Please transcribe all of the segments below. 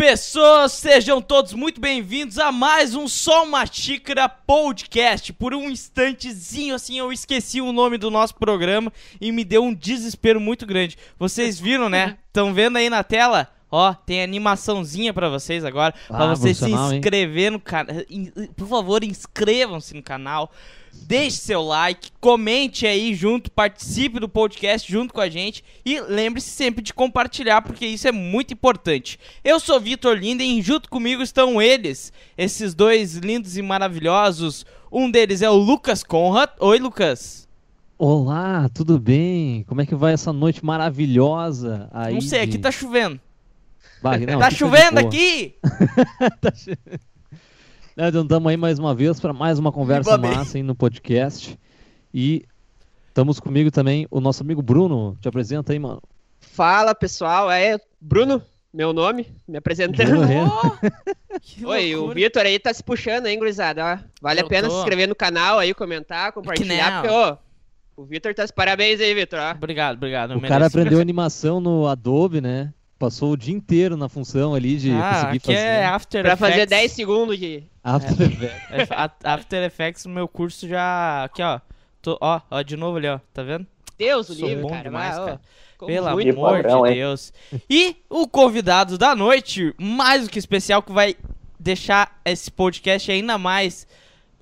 Pessoas! Sejam todos muito bem-vindos a mais um Só Uma Xícara Podcast. Por um instantezinho, assim, eu esqueci o nome do nosso programa e me deu um desespero muito grande. Vocês viram, né? Estão vendo aí na tela? Ó, tem animaçãozinha pra vocês agora, Ah, pra vocês se profissional, hein? inscrever no canal. Por favor, inscrevam-se no canal. Deixe seu like, comente aí junto, participe do podcast junto com a gente e lembre-se sempre de compartilhar, porque isso é muito importante. Eu sou Vitor Linden e junto comigo estão eles, esses dois lindos e maravilhosos. Um deles é o Lucas Conrad. Oi, Lucas. Olá, tudo bem? Como é que vai essa noite maravilhosa aí? Não sei, aqui tá chovendo. Bah, não, tá aqui de chovendo aqui? Tá cho- Né, Então estamos aí mais uma vez para mais uma conversa massa aí no podcast. E estamos comigo também o nosso amigo Bruno. Te apresenta aí, mano. Fala pessoal, é Bruno, meu nome, me apresentando. Oh, Oi, o. Vitor aí tá se puxando, hein, gurizada? Vale Eu a pena tô. se inscrever no canal aí, comentar, não. compartilhar, porque, ó, o Vitor tá de parabéns aí, Vitor. Obrigado, obrigado. O mereço. cara aprendeu animação no Adobe, né? Passou o dia inteiro na função ali de Ah, conseguir aqui fazer. é After Pra fazer Effects. 10 segundos de... After Effects. É, After Effects no meu curso já. Aqui, ó. Tô- ó, ó, de novo ali, ó. Tá vendo? Deus o Sou bom cara. demais, ó. cara. Como Pelo muito amor padrão, de hein? Deus. E o convidado da noite, mais do que especial, que vai deixar esse podcast ainda mais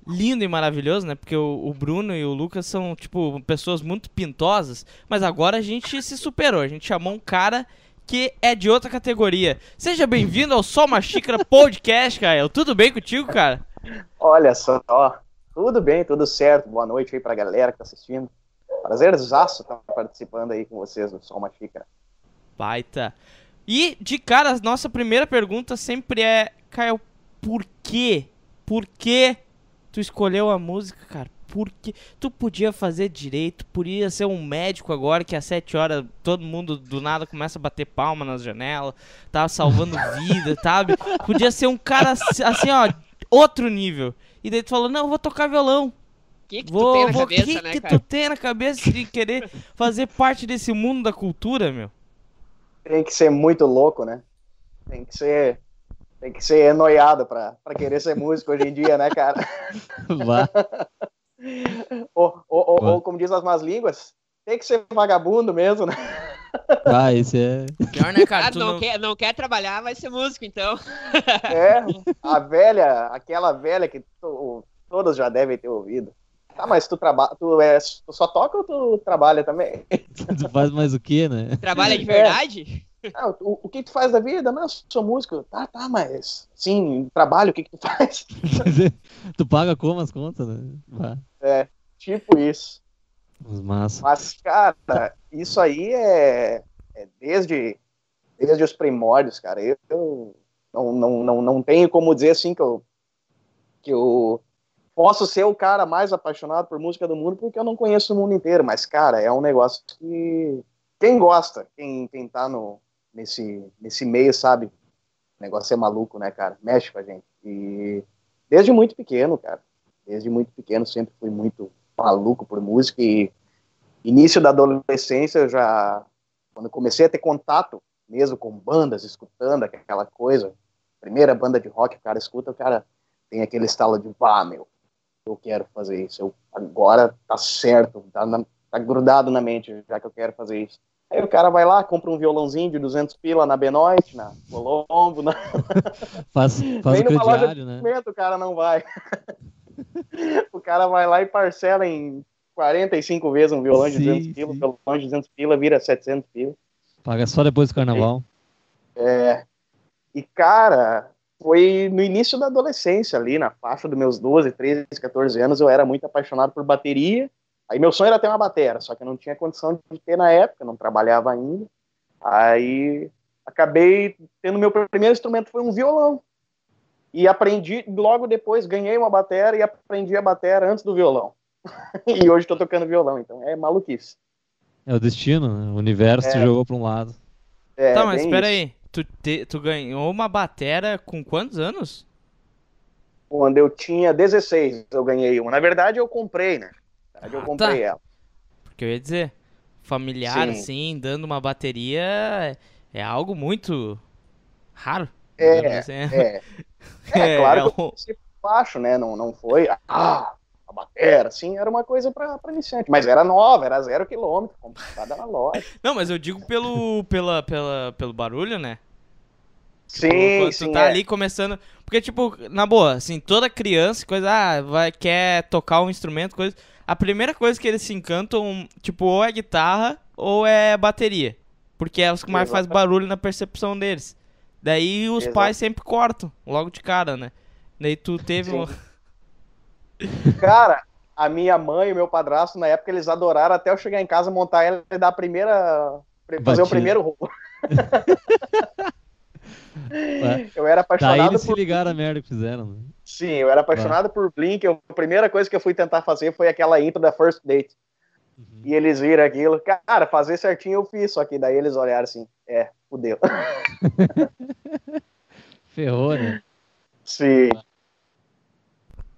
lindo e maravilhoso, né? Porque o, o Bruno e o Lucas são, tipo, pessoas muito pintosas. Mas agora a gente se superou. A gente chamou um cara que é de outra categoria. Seja bem-vindo ao Só Uma Xícara Podcast, Caio. Tudo bem contigo, cara? Olha só, tudo bem, tudo certo. Boa noite aí pra galera que tá assistindo. Prazerzaço estar participando aí com vocês do Só Uma Xícara. Baita. E, de cara, a nossa primeira pergunta sempre é, Caio, por quê? Por que tu escolheu a música, cara? Por que tu podia fazer direito, podia ser um médico agora que às sete horas todo mundo do nada começa a bater palma nas janelas, tava salvando vida, sabe? Podia ser um cara assi- assim, ó, outro nível. E daí tu falou, não, eu vou tocar violão. O que que tu Vou, tem na vou, cabeça, que né, que cara? tu tem na cabeça de querer fazer parte desse mundo da cultura, meu? Tem que ser muito louco, né? Tem que ser, tem que ser enoiado pra, pra querer ser músico hoje em dia, né, cara? Vá. Ou, ou, ou- como diz as más línguas, tem que ser vagabundo mesmo, né? Ah, esse é. Pior, né, cara? Ah, Tu não, não- Quer, não quer trabalhar, vai ser músico, então. É, a velha, aquela velha que to- todos já devem ter ouvido. Tá, mas tu, traba, tu, é, tu só toca ou tu trabalha também? Tu faz mais o quê, né? Trabalha de verdade? Ah, o, o que tu faz da vida? Não, eu sou músico. Tá, tá, mas sim, trabalho, o que que tu faz? tu paga como as contas, né? É, tipo isso. Mas. Mas, cara, isso aí é, é desde, desde os primórdios, cara. Eu, eu não, não, não, não tenho como dizer assim que eu, que eu posso ser o cara mais apaixonado por música do mundo, porque eu não conheço o mundo inteiro. Mas, cara, é um negócio que quem gosta, quem, quem tá no, nesse, nesse meio, sabe? O negócio é maluco, né, cara? Mexe com a gente. E desde muito pequeno, cara. Desde muito pequeno sempre fui muito maluco por música e início da adolescência eu já quando comecei a ter contato mesmo com bandas, escutando aquela coisa, primeira banda de rock, o cara escuta, o cara tem aquele estalo de, pá, meu, eu quero fazer isso, eu, agora tá certo, tá, na- tá grudado na mente, já que eu quero fazer isso. Aí o cara vai lá, compra um violãozinho de 200 pila na Benoit, na Colombo, na... Faz, faz o numa loja crediário, né? o cara não vai. o cara vai lá e parcela em 45 vezes um violão de Sim, 200 pila, sim. violão de 200 pila vira 700 pila. Paga só depois do carnaval. É, e, cara, foi no início da adolescência ali, na faixa dos meus 12, 13, 14 anos, eu era muito apaixonado por bateria. Aí meu sonho era ter uma bateria, só que eu não tinha condição de ter na época, não trabalhava ainda. Aí acabei tendo meu primeiro instrumento foi um violão. E aprendi logo depois, ganhei uma bateria e aprendi a bateria antes do violão. e hoje estou tocando violão, então é maluquice. É o destino, né? O universo te É. jogou pra um lado. É, tá, mas espera aí. Tu, te- tu ganhou uma batera com quantos anos? Quando eu tinha 16, eu ganhei uma. Na verdade, eu comprei, né? Na verdade, eu Ah, comprei tá. ela. Porque eu ia dizer, familiar Sim. assim, dando uma bateria é, é algo muito raro. É, assim. É, é, É, claro é que eu um- por baixo, né? Não, não foi, ah, a batera, assim, era uma coisa pra, pra iniciante. Mas era nova, era zero quilômetro, comprada na loja. Não, mas eu digo pelo, pela, pela, pelo barulho, né? Sim, Quando sim, tu tá é. ali começando. Porque, tipo, na boa, assim, toda criança, coisa, ah, vai, quer tocar um instrumento, coisa. A primeira coisa que eles se encantam, tipo, ou é guitarra ou é bateria. Porque é os que mais faz barulho na percepção deles. Daí os Exato. pais sempre cortam, logo de cara, né? Daí tu teve um. Cara, a minha mãe e o meu padrasto, na época, eles adoraram até eu chegar em casa, montar ela e dar a primeira. Fazer Batida. o primeiro rolo. É. Eu era Daí apaixonado eles se por. ligaram a merda que fizeram. né? Sim, eu era apaixonado por Blink. eu- A primeira coisa que eu fui tentar fazer foi aquela intro da First Date. Uhum. E eles viram aquilo. Cara, fazer certinho eu fiz, só que daí eles olharam assim: é, fudeu. Ferrou, né? Sim.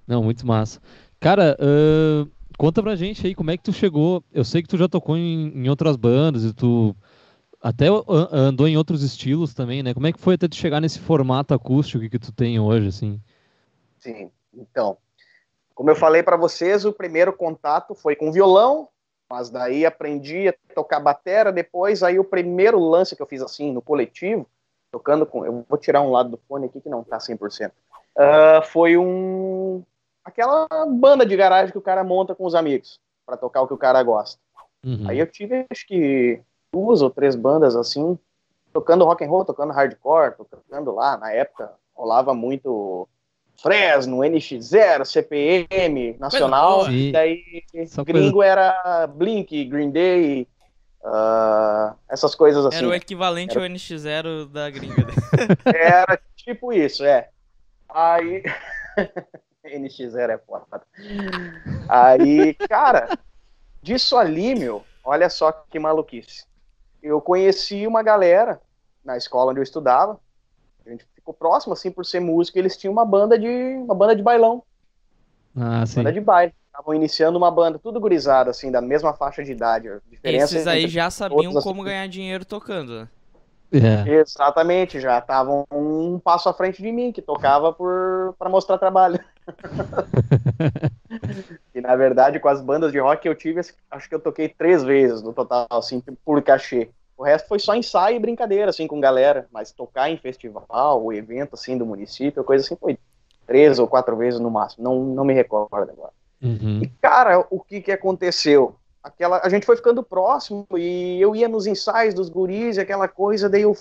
Não, muito massa. Cara, ahn, conta pra gente aí como é que tu chegou. Eu sei que tu já tocou em, em outras bandas e tu até an- andou em outros estilos também, né? Como é que foi até tu chegar nesse formato acústico que tu tem hoje, assim? Sim, então, como eu falei para vocês, o primeiro contato foi com violão, mas daí aprendi a tocar batera depois, aí o primeiro lance que eu fiz assim, no coletivo, tocando com, eu vou tirar um lado do fone aqui que não tá 100%, ah, foi um, aquela banda de garagem que o cara monta com os amigos, para tocar o que o cara gosta. Uhum. Aí eu tive, acho que, duas ou três bandas assim, tocando rock and roll, tocando hardcore, tocando lá, na época rolava muito Fresno, NX0, CPM, Nacional. Sim. daí Só coisa- gringo era Blink, Green Day, ah, essas coisas assim. Era o equivalente ao NX0 da gringa. né? Era tipo isso, é. Aí. NX0 é foda. Aí, cara, disso ali, meu, olha só que maluquice. Eu conheci uma galera na escola onde eu estudava. A gente ficou próximo, assim, por ser músico. Eles tinham uma banda de. uma banda de bailão, Ah, sim. banda de baile. Estavam iniciando uma banda, tudo gurizado, assim, da mesma faixa de idade. Esses aí já sabiam como assim, ganhar dinheiro tocando, né? É. Exatamente, já estavam um passo à frente de mim, que tocava por para mostrar trabalho. e na verdade, com as bandas de rock que eu tive, acho que eu toquei três vezes no total, assim, por cachê. O resto foi só ensaio e brincadeira, assim, com galera. Mas tocar em festival, ou evento, assim, do município, coisa assim, foi três ou quatro vezes no máximo. Não, não me recordo agora. Uhum. E, cara, o que que aconteceu? Aquela, a gente foi ficando próximo e eu ia nos ensaios dos guris e aquela coisa, daí eu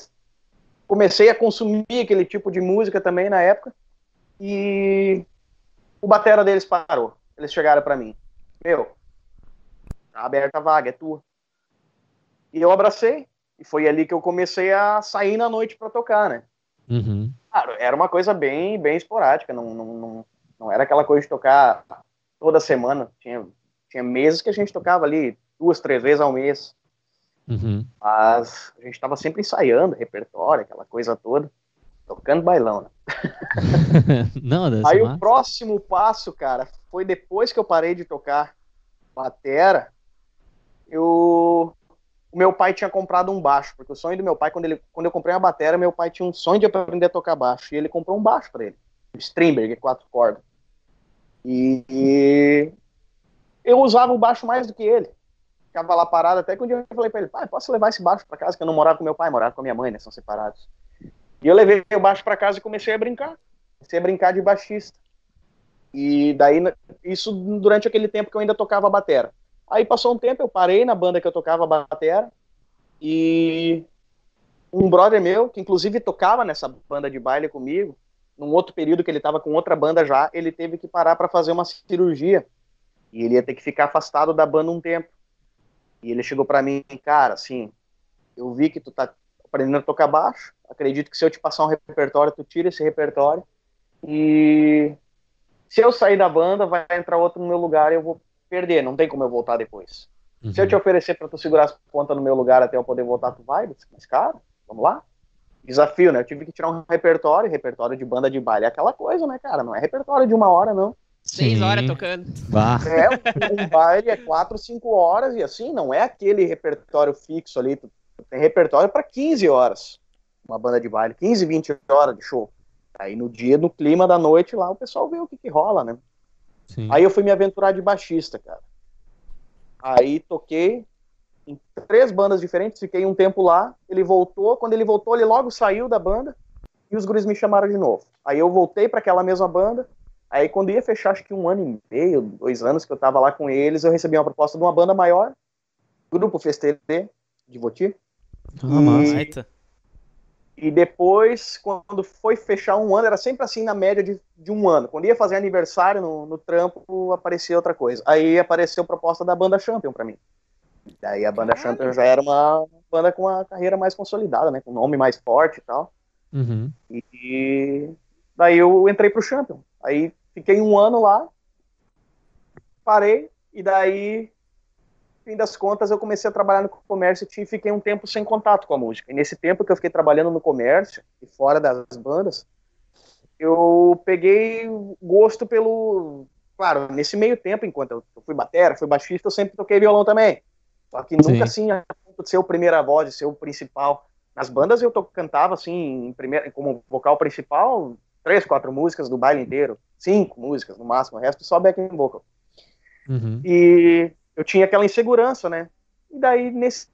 comecei a consumir aquele tipo de música também na época e o batera deles parou. Eles chegaram pra mim, meu, tá aberta a vaga, é tua. E eu abracei e foi ali que eu comecei a sair na noite pra tocar, né? Uhum. Claro, era uma coisa bem, bem esporádica, não, não, não, não era aquela coisa de tocar toda semana. Tinha, tinha meses que a gente tocava ali duas, três vezes ao mês, Uhum. mas a gente estava sempre ensaiando repertório, aquela coisa toda, tocando bailão. Né? Não, Aí ser o massa. próximo passo, cara, foi depois que eu parei de tocar batera, eu o meu pai tinha comprado um baixo, porque o sonho do meu pai, quando, ele, quando eu comprei uma batera, meu pai tinha um sonho de aprender a tocar baixo, e ele comprou um baixo para ele, um Strindberg, quatro cordas. E, e eu usava o baixo mais do que ele. Ficava lá parado, até que um dia eu falei para ele, pai, posso levar esse baixo para casa, que eu não morava com meu pai, morava com a minha mãe, né, são separados. E eu levei o baixo para casa e comecei a brincar. Comecei a brincar de baixista. E daí, isso durante aquele tempo que eu ainda tocava batera. Aí passou um tempo, eu parei na banda que eu tocava batera e um brother meu, que inclusive tocava nessa banda de baile comigo, num outro período que ele estava com outra banda já, ele teve que parar para fazer uma cirurgia e ele ia ter que ficar afastado da banda um tempo. E ele chegou para mim, cara, assim, eu vi que tu tá aprendendo a tocar baixo, acredito que se eu te passar um repertório, tu tira esse repertório e se eu sair da banda, vai entrar outro no meu lugar e eu vou perder, não tem como eu voltar depois. Uhum. Se eu te oferecer para tu segurar as pontas no meu lugar até eu poder voltar, tu vai? Mas, cara, vamos lá. Desafio, né? Eu tive que tirar um repertório, repertório de banda de baile. É aquela coisa, né, cara? Não é repertório de uma hora, não. Seis Sim. horas tocando. Bah. É, um, baile é quatro, cinco horas e assim, não é aquele repertório fixo ali. Tu tem repertório para 15 horas. uma banda de baile, 15, 20 horas de show. Aí no dia, no clima da noite lá, o pessoal vê o que, que rola, né? Sim. Aí eu fui me aventurar de baixista, cara. Aí toquei em três bandas diferentes, fiquei um tempo lá, ele voltou, quando ele voltou, ele logo saiu da banda e os guris me chamaram de novo. Aí eu voltei para aquela mesma banda, aí quando ia fechar, acho que um ano e meio, dois anos que eu tava lá com eles, eu recebi uma proposta de uma banda maior, Grupo Festelê, de Voti, Ah, massa. Baita. e depois, quando foi fechar um ano, era sempre assim na média de, de um ano. Quando ia fazer aniversário no, no trampo, aparecia outra coisa. Aí apareceu a proposta da banda Champion pra mim. Daí a banda Caralho. Champion já era uma banda com uma carreira mais consolidada, né? Com um nome mais forte e tal. Uhum. E daí eu entrei pro Champion. Aí fiquei um ano lá, parei, e daí, fim das contas, eu comecei a trabalhar no comércio e fiquei um tempo sem contato com a música. E nesse tempo que eu fiquei trabalhando no comércio e fora das bandas, eu peguei gosto pelo. Claro, nesse meio tempo, enquanto eu fui batera, fui baixista, eu sempre toquei violão também. Só que nunca assim, a ponto de ser o primeira voz, de ser o principal. Nas bandas eu to- cantava assim, em primeira, como vocal principal, três, quatro músicas do baile inteiro, cinco músicas no máximo, o resto só backing vocal. Uhum. E eu tinha aquela insegurança, né? E daí, nesse.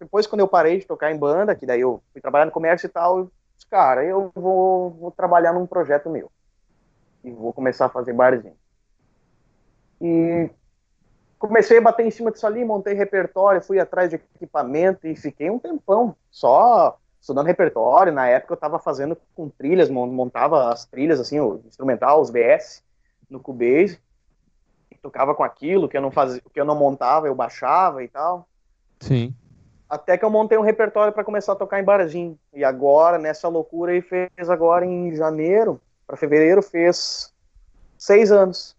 Depois, quando eu parei de tocar em banda, que daí eu fui trabalhar no comércio e tal, eu disse, cara, eu vou, vou trabalhar num projeto meu. E vou começar a fazer barzinho. E comecei a bater em cima disso ali, montei repertório, fui atrás de equipamento e fiquei um tempão só estudando repertório. Na época eu estava fazendo com trilhas, mon- montava as trilhas, assim, o instrumental, os VS, no Cubase tocava com aquilo, que eu não fazia, que eu não montava, eu baixava e tal. Sim. Até que eu montei um repertório para começar a tocar em barzinho. E agora, nessa loucura aí, fez agora em janeiro, para fevereiro, fez seis anos.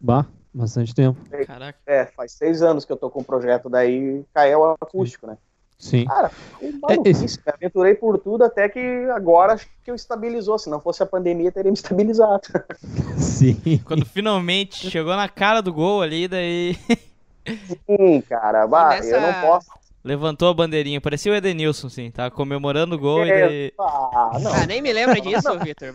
Bah, bastante tempo. Caraca. É, faz seis anos que eu tô com o projeto daí, Cael Acústico, né? Sim. Cara, foi maluquice, me aventurei por tudo até que agora acho que eu estabilizou. Se não fosse a pandemia, teria me estabilizado. Sim. Quando finalmente chegou na cara do gol ali, daí Sim, cara, bah, nessa- eu não posso. levantou a bandeirinha. Parecia o Edenilson, sim. Tava comemorando o gol e É, daí... ah, não. Ah, nem me lembra disso, Vitor.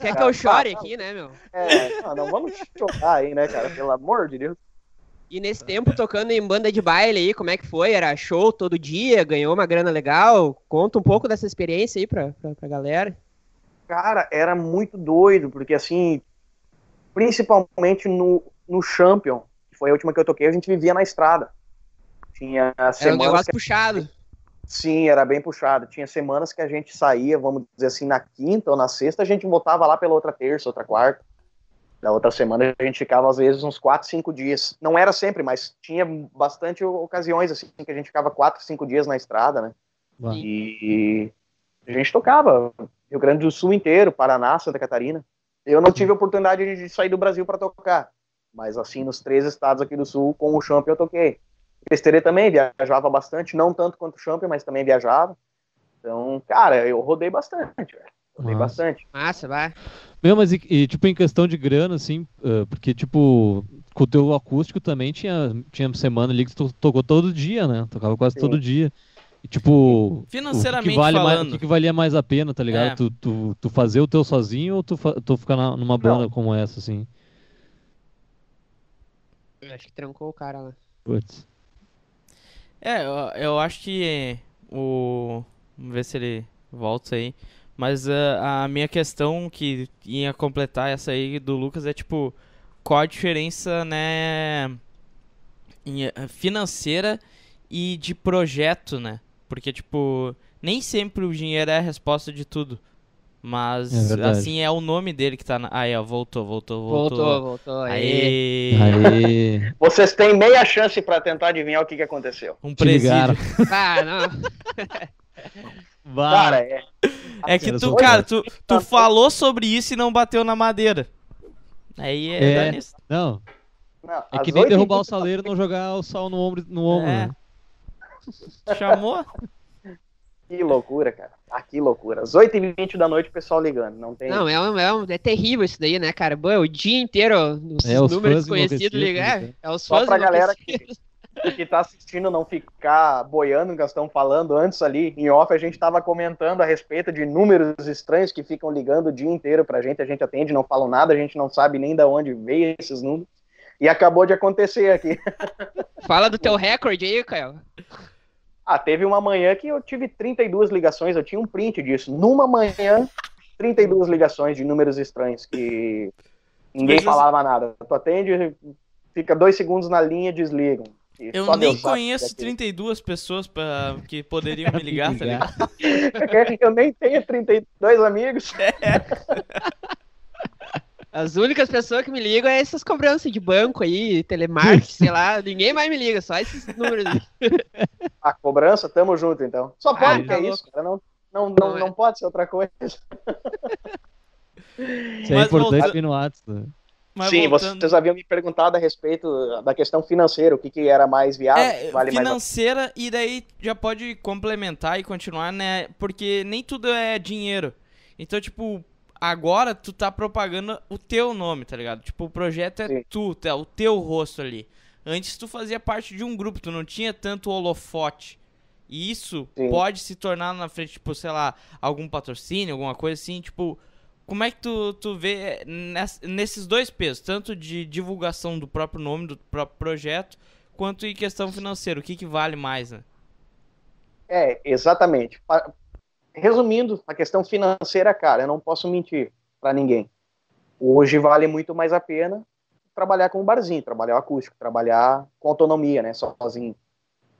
Quer que eu chore aqui, né, meu? É, não, não vamos chorar aí, né, cara? Pelo amor de Deus. E nesse tempo, tocando em banda de baile aí, como é que foi? Era show todo dia? Ganhou uma grana legal? Conta um pouco dessa experiência aí pra, pra, pra galera. Cara, era muito doido, porque assim, principalmente no, no Champion, que foi a última que eu toquei, a gente vivia na estrada. Tinha Era um semanas negócio que, puxado. sim, era bem puxado. Tinha semanas que a gente saía, vamos dizer assim, na quinta ou na sexta, a gente voltava lá pela outra terça, outra quarta. Da outra semana a gente ficava às vezes uns quatro, cinco dias. Não era sempre, mas tinha bastante ocasiões assim que a gente ficava quatro, cinco dias na estrada, né? Bah. E a gente tocava Rio Grande do Sul inteiro, Paraná, Santa Catarina. Eu não tive a oportunidade de sair do Brasil para tocar, mas assim, nos três estados aqui do Sul, com o Champion eu toquei. Pesterê também viajava bastante, não tanto quanto o Champion, mas também viajava. Então, cara, eu rodei bastante, velho. Rodei Massa. bastante. Massa, vai. Meu, mas e, e, tipo, em questão de grana, assim, ah, porque, tipo, com o teu acústico também tinha, tinha semana ali que tu tocou todo dia, né? Tocava quase Sim. todo dia. E, tipo, Financeiramente o que, vale mais, falando. o que, valia mais a pena, tá ligado? É. Tu, tu, tu fazer o teu sozinho ou tu, tu ficar na- numa banda como essa, assim? Acho que trancou o cara lá. Putz. É, eu, eu acho que o. Vamos ver se ele volta aí. Mas ah, a minha questão que ia completar essa aí do Lucas é tipo, qual a diferença, né? eh, financeira e de projeto, né? Porque, tipo, nem sempre o dinheiro é a resposta de tudo. Mas, É assim, é o nome dele que tá na. Aí, ó, voltou, voltou, voltou. Voltou, voltou. Aí. Aê. Aê. Vocês têm meia chance para tentar adivinhar o que, que aconteceu. Um presídio. Ah, não. Cara, é. É que Era tu, só cara, tu, tu falou sobre isso e não bateu na madeira. Aí é, É. Não, Não, é que nem derrubar o saleiro e não jogar o sal no ombro, no ombro É. né? Chamou? Que loucura, cara. Ah, que loucura. Às 8h20 da noite o pessoal ligando. Não tem. Não, é, um, é, um, é terrível isso daí, né, cara? Bom, o dia inteiro, os É, os números desconhecidos ligar. né? É, os Só fãs pra galera que. que tá assistindo não ficar boiando que nós estamos falando antes ali, em off, a gente estava comentando a respeito de números estranhos que ficam ligando o dia inteiro pra gente, a gente atende, não falam nada, a gente não sabe nem de onde veio esses números. E acabou de acontecer aqui. Fala do teu recorde aí, Caio. Ah, teve uma manhã que eu tive 32 ligações, eu tinha um print disso. Numa manhã, 32 ligações de números estranhos que ninguém falava nada. Tu atende, fica dois segundos na linha e desligam. Eu só nem sabe conheço o que é 32 pessoas pra, que poderiam me ligar, tá ligado? aquilo. Eu nem tenho 32 amigos. As únicas pessoas que me ligam é essas cobranças de banco aí, telemarketing, sei lá. Ninguém mais me liga, só esses números aí. A cobrança, tamo junto então. Só Ah, pode, que tá é louco. isso, cara. Não, não, Não não, é. pode ser outra coisa. Isso é Mas importante volta- no WhatsApp. Mas Sim, voltando- vocês haviam me perguntado a respeito da questão financeira, o que, que era mais viável, É, vale mais financeira e daí já pode complementar e continuar, né? Porque nem tudo é dinheiro. Então, tipo, agora tu tá propagando o teu nome, tá ligado? Tipo, o projeto é Sim. tu, é o teu rosto ali. Antes tu fazia parte de um grupo, tu não tinha tanto holofote. E isso Sim. pode se tornar na frente, tipo, sei lá, algum patrocínio, alguma coisa assim, tipo. Como é que tu, tu vê ness- nesses dois pesos, tanto de divulgação do próprio nome, do próprio projeto, quanto em questão financeira? O que, que vale mais, né? É, exatamente. Resumindo, a questão financeira, cara, eu não posso mentir para ninguém. Hoje vale muito mais a pena trabalhar com um barzinho, trabalhar o acústico, trabalhar com autonomia, né, sozinho.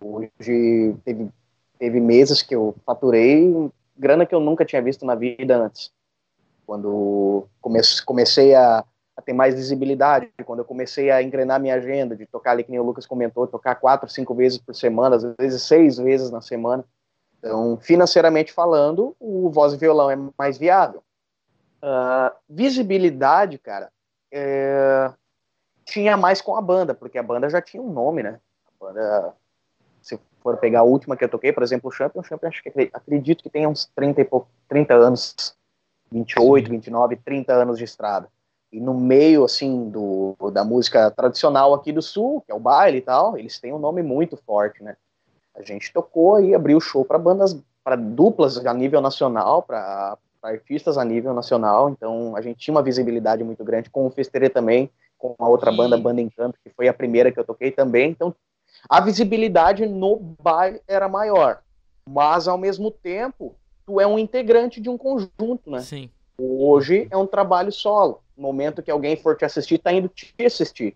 Hoje teve, teve meses que eu faturei grana que eu nunca tinha visto na vida antes. Quando come comecei a, a ter mais visibilidade, quando eu comecei a engrenar minha agenda, de tocar ali, que nem o Lucas comentou, tocar quatro, cinco vezes por semana, às vezes seis vezes na semana. Então, financeiramente falando, o voz e violão é mais viável. Ah, visibilidade, cara, é, tinha mais com a banda, porque a banda já tinha um nome, né? A banda, se for pegar a última que eu toquei, por exemplo, o Champion, o Champion acho que acre- acredito que tenha uns 30 e pouco, 30 anos, 28, Sim. 29, 30 anos de estrada. E no meio, assim, do, da música tradicional aqui do Sul, que é o baile e tal, eles têm um nome muito forte, né? A gente tocou e abriu show para bandas, para duplas a nível nacional, para artistas a nível nacional. Então a gente tinha uma visibilidade muito grande com o Festerê também, com a outra E- banda, Banda Encanto, que foi a primeira que eu toquei também. Então a visibilidade no baile era maior, mas ao mesmo tempo tu é um integrante de um conjunto, né? Sim. Hoje é um trabalho solo. No momento que alguém for te assistir, tá indo te assistir.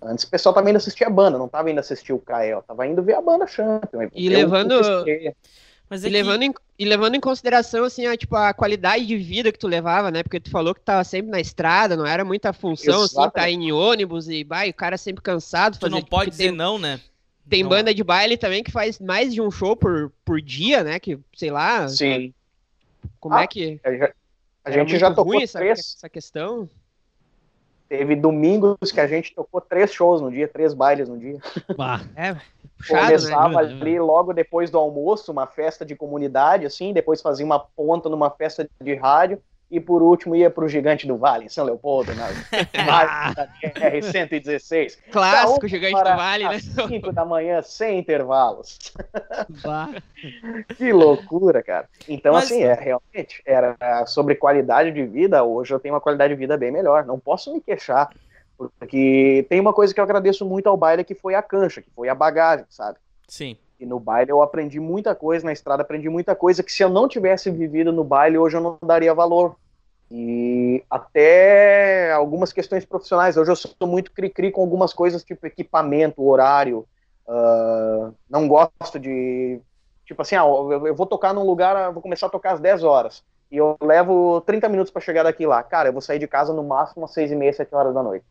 Antes o pessoal tava indo assistir a banda, não tava indo assistir o Kael, tava indo ver a banda Champion. E levando-. Mas E é que- levando, em, e levando em consideração, assim, a, tipo, a qualidade de vida que tu levava, né? Porque tu falou que tava sempre na estrada, não era muita função, assim, Exatamente. tá em ônibus e, vai, o cara sempre cansado. tu fazer- não pode dizer tem, não, né? Tem Não. banda de baile também que faz mais de um show por, por dia, né? Que, sei lá, Sim. como Ah, é que... A gente- era gente muito já tocou ruim essa, três. essa questão. Teve domingos que a gente tocou três shows no dia, três bailes no dia. Bah, É, puxado, né? Começava né? ali logo depois do almoço, uma festa de comunidade, assim, depois fazia uma ponta numa festa de rádio, e por último ia pro Gigante do Vale, em São Leopoldo, na Vale da R-116. Clássico, Gigante do Vale, né? às cinco da manhã, sem intervalos. Que loucura, cara. Então, Mas- assim, é realmente, era sobre qualidade de vida, hoje eu tenho uma qualidade de vida bem melhor. Não posso me queixar, porque tem uma coisa que eu agradeço muito ao baile, que foi a cancha, que foi a bagagem, sabe? Sim. E no baile eu aprendi muita coisa, na estrada aprendi muita coisa que se eu não tivesse vivido no baile, hoje eu não daria valor. E até algumas questões profissionais. Hoje eu sou muito cri-cri com algumas coisas, tipo equipamento, horário. ah, não gosto de. Tipo assim, ah, eu, vou tocar num lugar, vou começar a tocar às 10 horas. E eu levo 30 minutos para chegar daqui lá. Cara, eu vou sair de casa no máximo às 6 e meia, 7 horas da noite.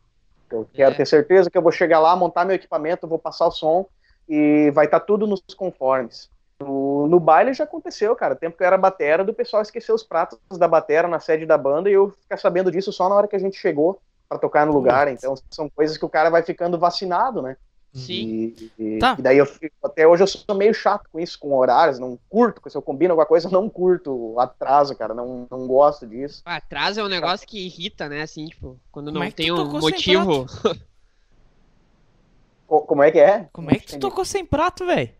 Eu quero É. ter certeza que eu vou chegar lá, montar meu equipamento, vou passar o som e vai estar tudo nos conformes. No, no baile já aconteceu, cara. O tempo que eu era batera, do pessoal esquecer os pratos da batera na sede da banda e eu ficar sabendo disso só na hora que a gente chegou para tocar no lugar. Então são coisas que o cara vai ficando vacinado, né? Sim. E, e- Tá. e daí eu fico, até hoje eu sou meio chato com isso, com horários, não curto, se eu combino alguma coisa, eu não curto o atraso, cara, não, não gosto disso. Ah, Atraso é um negócio que irrita, né? Assim, tipo, quando não é que tem um motivo. Co- como é que é? Como é que tu tocou sem prato, velho?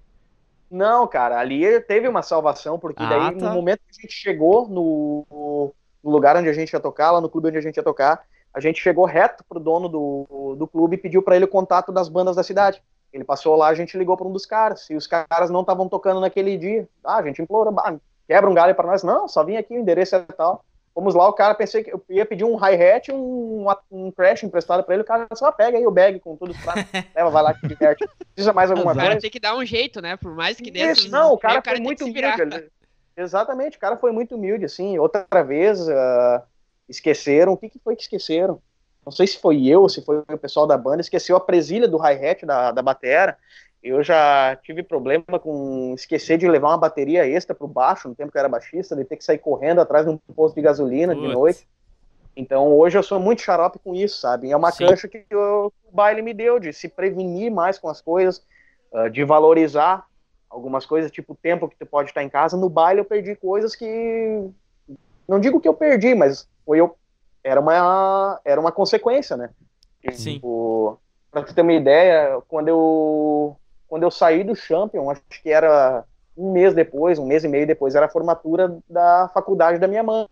Não, cara, ali teve uma salvação, porque Ah, daí tá. no momento que a gente chegou no, no lugar onde a gente ia tocar, lá no clube onde a gente ia tocar, a gente chegou reto pro dono do, do clube e pediu pra ele o contato das bandas da cidade. Ele passou lá, a gente ligou pra um dos caras, e os caras não estavam tocando naquele dia. Ah, a gente implorou, "Bah, quebra um galho pra nós. Não, só vim aqui, o endereço é tal. Fomos lá, o cara pensei que eu ia pedir um hi-hat, um, um crash emprestado pra ele, o cara só pega aí o bag com tudo os pratos, leva, vai lá que te diverte. Precisa mais alguma O cara coisa? tem que dar um jeito, né? Por mais que dentro. Isso, não, o cara meio, foi tem muito humilde. ele- Exatamente, o cara foi muito humilde, assim. Outra vez, ah, esqueceram. O que, que foi que esqueceram? Não sei se foi eu, se foi o pessoal da banda, esqueceu a presilha do hi-hat da, da batera. Eu já tive problema com esquecer de levar uma bateria extra pro baixo, no tempo que eu era baixista, de ter que sair correndo atrás de um posto de gasolina de Putz. noite. Então hoje eu sou muito xarope com isso, sabe? É uma Sim. cancha que o o baile me deu, de se prevenir mais com as coisas, ah, de valorizar algumas coisas, tipo o tempo que tu pode estar em casa. No baile eu perdi coisas que. Não digo que eu perdi, mas foi eu. Era uma, era uma consequência, né? Sim. Tipo, pra tu ter uma ideia, quando eu, quando eu saí do Champion, acho que era um mês depois, um mês e meio depois, era a formatura da faculdade da minha mãe.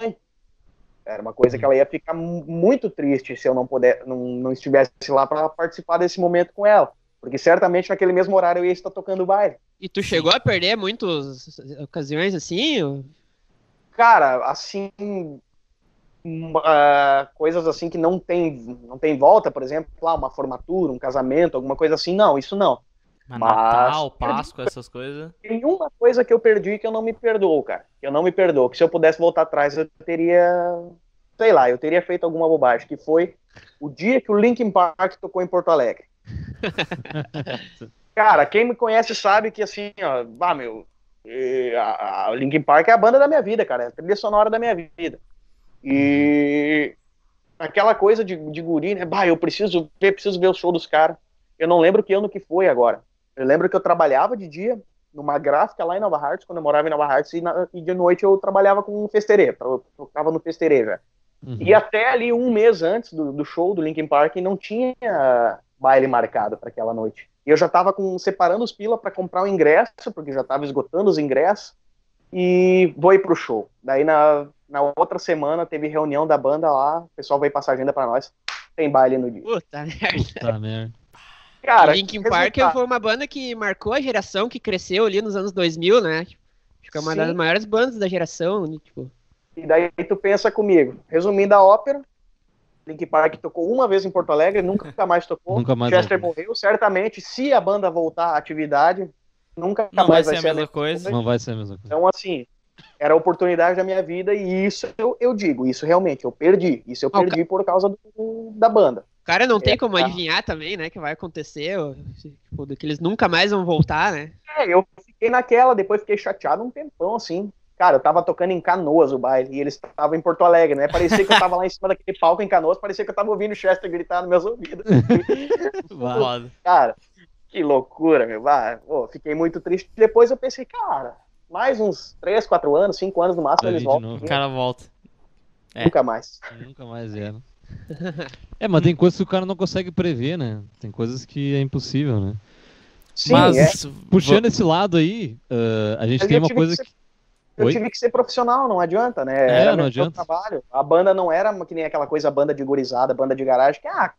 Era uma coisa que ela ia ficar mu- muito triste se eu não puder, não, não estivesse lá para participar desse momento com ela. Porque certamente naquele mesmo horário eu ia estar tocando baile. E tu chegou a perder muitas ocasiões assim? ou- Cara, assim, hum, ah, coisas assim que não tem, não tem volta, por exemplo, lá uma formatura, um casamento, alguma coisa assim, não, isso não. Mas Natal, Páscoa, essas coisas. Tem uma coisa que eu perdi que eu não me perdoo, cara. Que eu não me perdoo. Que se eu pudesse voltar atrás, eu teria. Sei lá, eu teria feito alguma bobagem. Que foi o dia que o Linkin Park tocou em Porto Alegre. cara, quem me conhece sabe que assim, ó, bah, meu. A, a Linkin Park é a banda da minha vida, cara. É a trilha sonora da minha vida. E. Aquela coisa de, de guri, né? Bah, eu preciso ver, preciso ver o show dos caras. Eu não lembro que ano que foi agora. Eu lembro que eu trabalhava de dia numa gráfica lá em Nova Hartz, quando eu morava em Nova Hartz, e, na- e de noite eu trabalhava com um festeirê, eu tocava no festeirê já. Uhum. E até ali um mês antes do, do show do Linkin Park não tinha baile marcado para aquela noite. E eu já tava com, separando os pila para comprar o ingresso, porque já tava esgotando os ingressos, e vou ir pro show. Daí na, na outra semana teve reunião da banda lá, o pessoal veio passar agenda para nós, tem baile no dia. Puta merda. Tá merda. Cara, Linkin Park resultado- foi uma banda que marcou a geração que cresceu ali nos anos 2000, né? Acho que é uma Sim. das maiores bandas da geração, né? tipo. E daí tu pensa comigo, resumindo a ópera, Link Park tocou uma vez em Porto Alegre, nunca mais tocou. Nunca mais Chester morreu, certamente, se a banda voltar à atividade, nunca Não vai mais ser a mesma coisa. Não vai ser a mesma coisa. Então, assim, era a oportunidade da minha vida e isso eu, eu digo, isso realmente, eu perdi. Isso eu perdi por causa do- da banda. O cara não tem É, como tá. adivinhar também, né? Que vai acontecer, ou, tipo, que eles nunca mais vão voltar, né? É, eu fiquei naquela, depois fiquei chateado um tempão, assim. Cara, eu tava tocando em Canoas o baile, e eles estavam em Porto Alegre, né? Parecia que eu tava lá em cima daquele palco em Canoas, parecia que eu tava ouvindo o Chester gritar nos meus ouvidos. Foda. Cara, que loucura, meu. Ah, pô, fiquei muito triste. Depois eu pensei, cara, mais uns 3, 4 anos, 5 anos no máximo, eles voltam. O cara volta. É. Nunca mais. Nunca mais era. É, mas tem coisas que o cara não consegue prever, né? Tem coisas que é impossível, né? Sim, Mas é. Puxando esse lado aí, ah, a gente Mas tem uma coisa que que. Eu Oi? tive que ser profissional, não adianta, né? É, Era não adianta. trabalho. A banda não era que nem aquela coisa banda de gorizada, banda de garagem, que ah,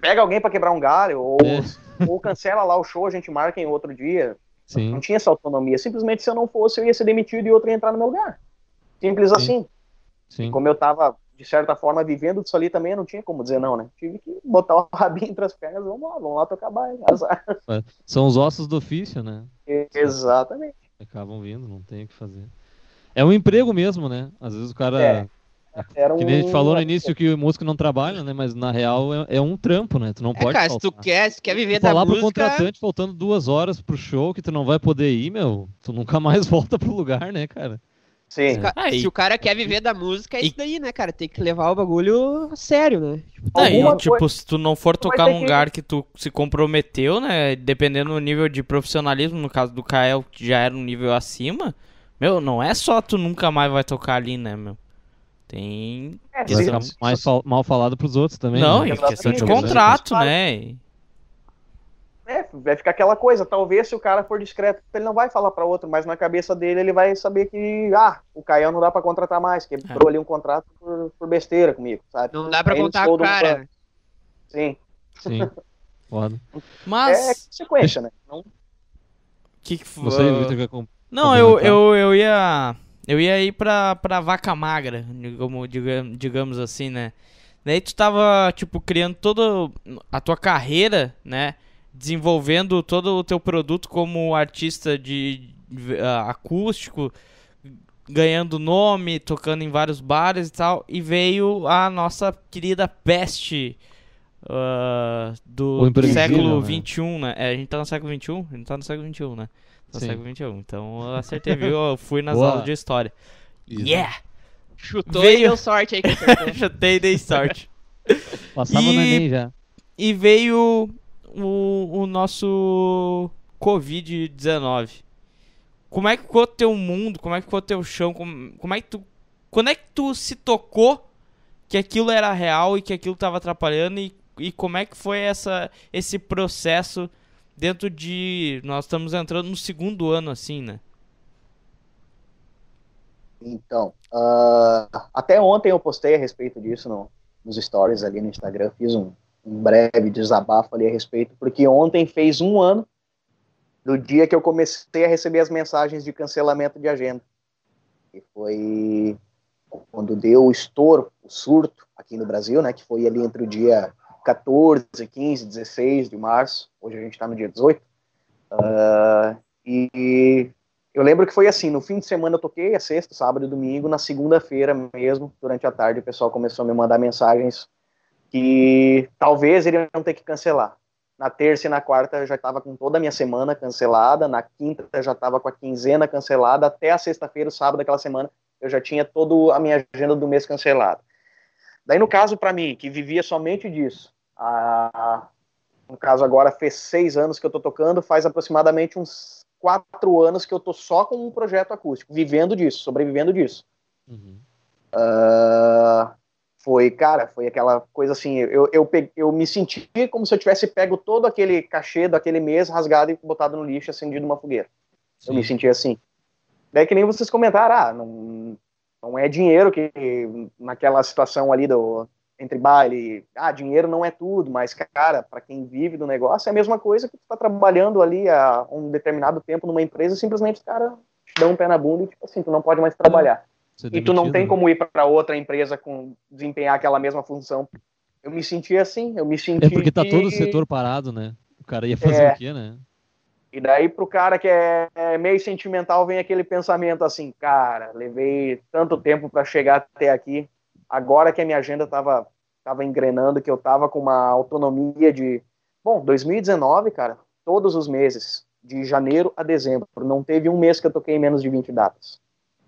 pega alguém pra quebrar um galho, ou, É. ou cancela lá o show, a gente marca em outro dia. Sim, Não tinha essa autonomia. Simplesmente se eu não fosse, eu ia ser demitido e outro ia entrar no meu lugar. Simples Sim. assim. sim. Como eu tava, de certa forma, vivendo disso ali também, eu não tinha como dizer não, né? Tive que botar o rabinho entre as pernas, vamos lá, vamos lá tocar baile. Azar. São os ossos do ofício, né? Exatamente. Acabam vindo, não tem o que fazer. É um emprego mesmo, né? Às vezes o cara. É. Era um... Que nem a gente falou no início que o músico não trabalha, né? Mas na real é, é um trampo, né? Tu não É, pode cara, se tu quer, se quer viver Tu da falar pro música... contratante faltando duas horas pro show que tu não vai poder ir, meu, tu nunca mais volta pro lugar, né, cara? Sim. Ca- Aí. Se o cara quer viver da música, é E- isso daí, né, cara? Tem que levar o bagulho a sério, né? Aí, tipo, coisa- se tu não for tocar ter num que- lugar que tu se comprometeu, né? Dependendo do nível de profissionalismo, no caso do Kael, que já era um nível acima, meu, não é só tu nunca mais vai tocar ali, né, meu? Tem. É, se- ficar mais fal- mal falado pros outros também. não, né? e Exatamente. questão de contrato, né? É, vai ficar aquela coisa. Talvez se o cara for discreto, ele não vai falar para outro, mas na cabeça dele ele vai saber que, ah, o Caião não dá para contratar mais, quebrou é. ali um contrato por, por, besteira comigo, sabe? Não dá para contar com o cara. Né? Sim. Sim. Foda. Mas. É consequência, né? Não... Que que foi? Você, Victor, quer comp Não, eu, eu, eu ia. Eu ia ir pra, pra vaca magra, como digamos assim, né? Daí tu tava, tipo, criando toda a tua carreira, né? Desenvolvendo todo o teu produto como artista de uh, acústico, ganhando nome, tocando em vários bares e tal. E veio a nossa querida peste uh, do, do século XXI, né? né? É, a gente tá no século XXI? A gente tá no século XXI, né? No Sim. século XXI. Então eu acertei, viu? Eu fui nas Boa. aulas de história. Isso. Yeah! Chutou veio... e deu sorte aí que Chutei e dei sorte. Passava e... no Enem já. E veio o, o nosso Covid-19. Como é que ficou teu mundo? Como é que ficou teu chão? Como, como é que tu. Quando é que tu se tocou que aquilo era real e que aquilo estava atrapalhando? E, e como é que foi essa, esse processo dentro de. Nós estamos entrando no segundo ano, assim, né? Então, uh, até ontem eu postei a respeito disso no, nos stories ali no Instagram, fiz um, um, breve desabafo ali a respeito, porque ontem fez um ano do dia que eu comecei a receber as mensagens de cancelamento de agenda. E foi quando deu o estouro, o surto aqui no Brasil, né, que foi ali entre o dia 14, 15, 16 de março, hoje a gente está no dia 18, uh, e eu lembro que foi assim, no fim de semana eu toquei, a sexta, sábado e domingo, na segunda-feira mesmo, durante a tarde, o pessoal começou a me mandar mensagens que talvez iriam ter que cancelar. Na terça e na quarta eu já estava com toda a minha semana cancelada, na quinta eu já estava com a quinzena cancelada, até a sexta-feira, o sábado daquela semana, eu já tinha toda a minha agenda do mês cancelada. Daí, no caso, para mim, que vivia somente disso, a, no caso agora fez seis anos que eu estou tocando, faz aproximadamente uns quatro anos que eu tô só com um projeto acústico, vivendo disso, sobrevivendo disso. Uhum. Uh, foi, cara, foi aquela coisa assim, eu, eu, peguei, eu me senti como se eu tivesse pego todo aquele cachê daquele mês, rasgado e botado no lixo, acendido numa fogueira. Sim. Eu me senti assim. Daí que nem vocês comentaram, ah, não, não é dinheiro que naquela situação ali do, entre baile, ah, dinheiro não é tudo, mas, cara, para quem vive do negócio, é a mesma coisa que tu tá trabalhando ali há um determinado tempo numa empresa, simplesmente os caras te dão um pé na bunda e, tipo assim, tu não pode mais trabalhar. E tu não tem né? como ir para outra empresa com desempenhar aquela mesma função. Eu me senti assim, eu me senti. É porque tá todo o setor parado, né? O cara ia fazer é... o quê, né? E daí pro cara que é, é meio sentimental vem aquele pensamento assim, cara, levei tanto tempo para chegar até aqui, agora que a minha agenda estava tava engrenando, que eu estava com uma autonomia de. Bom, 2019, cara, todos os meses, de janeiro a dezembro, não teve um mês que eu toquei menos de 20 datas.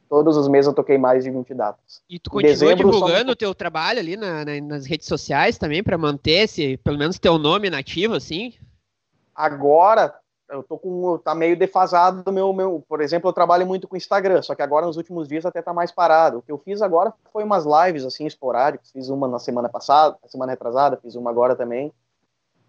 Todos os meses eu toquei mais de 20 datas. E tu continua dezembro, divulgando só... o teu trabalho ali na, na, nas redes sociais também, para manter esse, pelo menos teu nome nativo, assim? Agora, eu tô com tá meio defasado meu meu, por exemplo, eu trabalho muito com Instagram, só que agora nos últimos dias até tá mais parado. O que eu fiz agora foi umas lives assim esporádicas, fiz uma na semana passada, na semana retrasada, fiz uma agora também.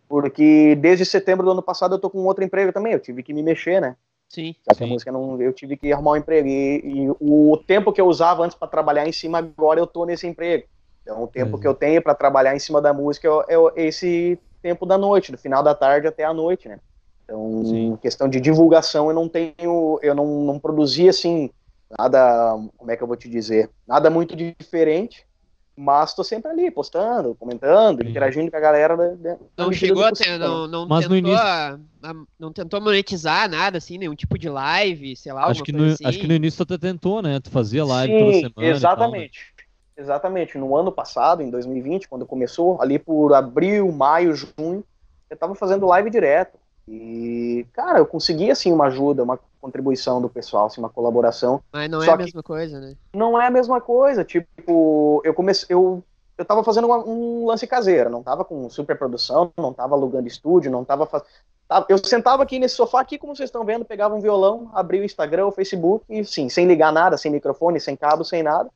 Porque desde setembro do ano passado eu tô com outro emprego também, eu tive que me mexer, né? Sim. sim. A música não, eu tive que arrumar um emprego e, e o tempo que eu usava antes para trabalhar em cima agora eu tô nesse emprego. Então o tempo que eu tenho para trabalhar em cima da música é, é esse tempo da noite, do final da tarde até a noite, né? Então, Sim. questão de divulgação, eu não tenho, eu não, não produzi assim nada, como é que eu vou te dizer, nada muito diferente, mas estou sempre ali postando, comentando, Sim. interagindo com a galera. Da, da não chegou até, não, não mas tentou, início... a, a, não tentou monetizar nada assim, nenhum tipo de live, sei lá, acho que no, assim. acho que no início tu até tentou, né? Tu fazia live Sim, toda semana. Exatamente. Tal, né? Exatamente. No ano passado, em 2020, quando começou, ali por abril, maio, junho, eu estava fazendo live direto e, cara, eu consegui, assim, uma ajuda, uma contribuição do pessoal, assim, uma colaboração. Mas não é a mesma coisa, né? Não é a mesma coisa. Tipo, eu comecei. Eu, eu tava fazendo uma, um lance caseiro, não tava com super produção, não tava alugando estúdio, não tava fazendo. Eu sentava aqui nesse sofá aqui, como vocês estão vendo, pegava um violão, abria o Instagram, o Facebook, e sim, sem ligar nada, sem microfone, sem cabo, sem nada,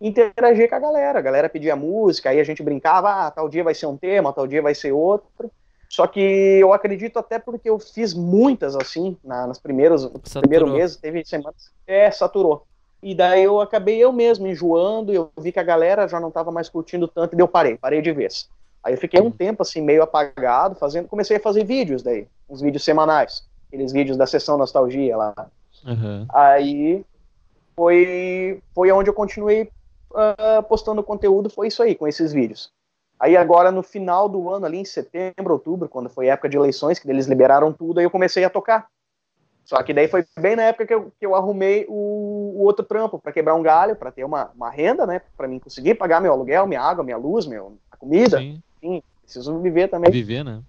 interagia com a galera. A galera pedia música, aí a gente brincava, ah, tal dia vai ser um tema, tal dia vai ser outro. Só que eu acredito até porque eu fiz muitas assim, na, nas no Saturou. primeiro mês, teve semanas. É, saturou. E daí eu acabei eu mesmo enjoando, eu vi que a galera já não estava mais curtindo tanto, e daí eu parei, parei de vez. Aí eu fiquei um tempo assim, meio apagado, fazendo, comecei a fazer vídeos daí, uns vídeos semanais, aqueles vídeos da sessão nostalgia lá. Aham. Aí foi, foi onde eu continuei ah, postando conteúdo, foi isso aí, com esses vídeos. Aí agora no final do ano, ali em setembro, outubro, quando foi época de eleições, que eles liberaram tudo, aí eu comecei a tocar. Só que daí foi bem na época que eu, que eu arrumei o, o outro trampo, para quebrar um galho, para ter uma, uma renda, né, para mim conseguir pagar meu aluguel, minha água, minha luz, meu, a comida. Sim. Enfim, preciso viver também. Viver, né?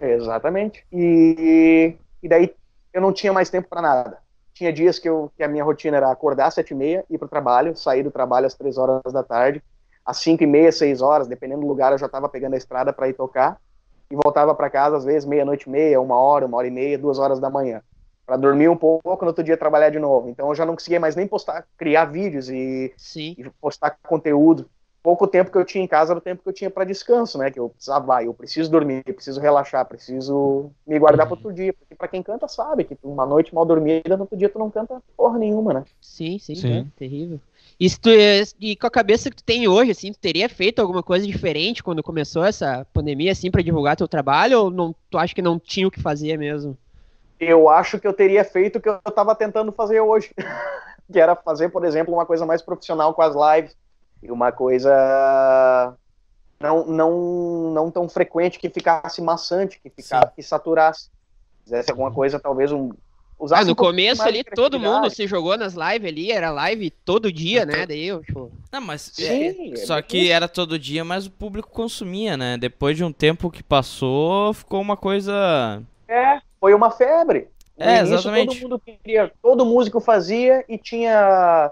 Exatamente. E, e daí eu não tinha mais tempo para nada. Tinha dias que, eu, que a minha rotina era acordar às sete e meia, ir para o trabalho, sair do trabalho às três horas da tarde, às cinco e meia, seis horas, dependendo do lugar, eu já estava pegando a estrada para ir tocar e voltava para casa às vezes meia-noite e meia, uma hora, uma hora e meia, duas horas da manhã, para dormir um pouco, no outro dia trabalhar de novo. Então eu já não conseguia mais nem postar, criar vídeos e Sim. e postar conteúdo. Pouco tempo que eu tinha em casa era o tempo que eu tinha para descanso, né? Que eu precisava, ah, eu preciso dormir, eu preciso relaxar, preciso me guardar para outro dia. Porque para quem canta sabe que uma noite mal dormida, no outro dia tu não canta porra nenhuma, né? Sim, sim, Sim. é terrível. E, tu, e com a cabeça que tu tem hoje, assim, tu teria feito alguma coisa diferente quando começou essa pandemia, assim, pra divulgar teu trabalho, ou não, tu acha que não tinha o que fazer mesmo? Eu acho que eu teria feito o que eu tava tentando fazer hoje. que era fazer, por exemplo, uma coisa mais profissional com as lives. E uma coisa não, não, não tão frequente que ficasse maçante, que ficasse, que saturasse. Fizesse alguma coisa, talvez um. Ah, no começo ali todo mundo se jogou nas lives ali, era live todo dia, né? Daí eu, tipo, Não, mas Sim, é- é só que era todo dia, mas o público consumia, né? Depois de um tempo que passou, ficou uma coisa. É, foi uma febre. No É, início, exatamente. Todo mundo queria, todo músico fazia e tinha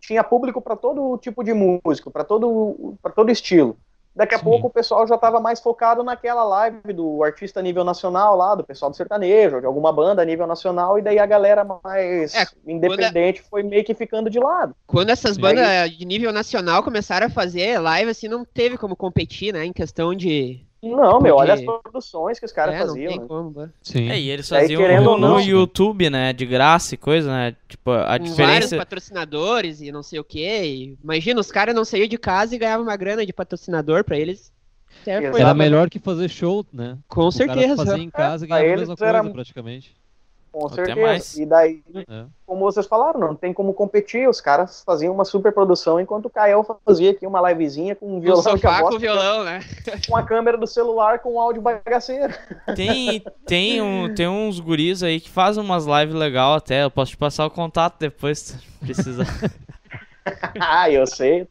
tinha público para todo tipo de músico, para todo para todo estilo. Daqui a Sim. pouco o pessoal já estava mais focado naquela live do artista a nível nacional lá, do pessoal do sertanejo, de alguma banda a nível nacional, e daí a galera mais É, independente foi meio que ficando de lado. quando essas bandas de nível nacional começaram a fazer live, assim, não teve como competir, né? Em questão de. Não, meu, olha as produções que os caras é, não faziam. tem né? como. né? Sim. É, e eles faziam querendo no, não- no YouTube, né? De graça e coisa, né? Tipo, a Com vários diferença. patrocinadores e não sei o quê. Imagina, os caras não saíam de casa e ganhavam uma grana de patrocinador pra eles. É, Era melhor que fazer show, né? Com O cara certeza. fazer em casa e ganhava a mesma coisa, era- praticamente. Com Até certeza. mais. E daí, É. como vocês falaram, não tem como competir. Os caras faziam uma super produção, enquanto o Kael fazia aqui uma livezinha com um violão que sofá voz com violão, né? com a câmera do celular com áudio bagaceiro. Tem, tem, um, tem uns guris aí que fazem umas lives legal até. Eu posso te passar o contato depois, se precisar. ah, eu sei.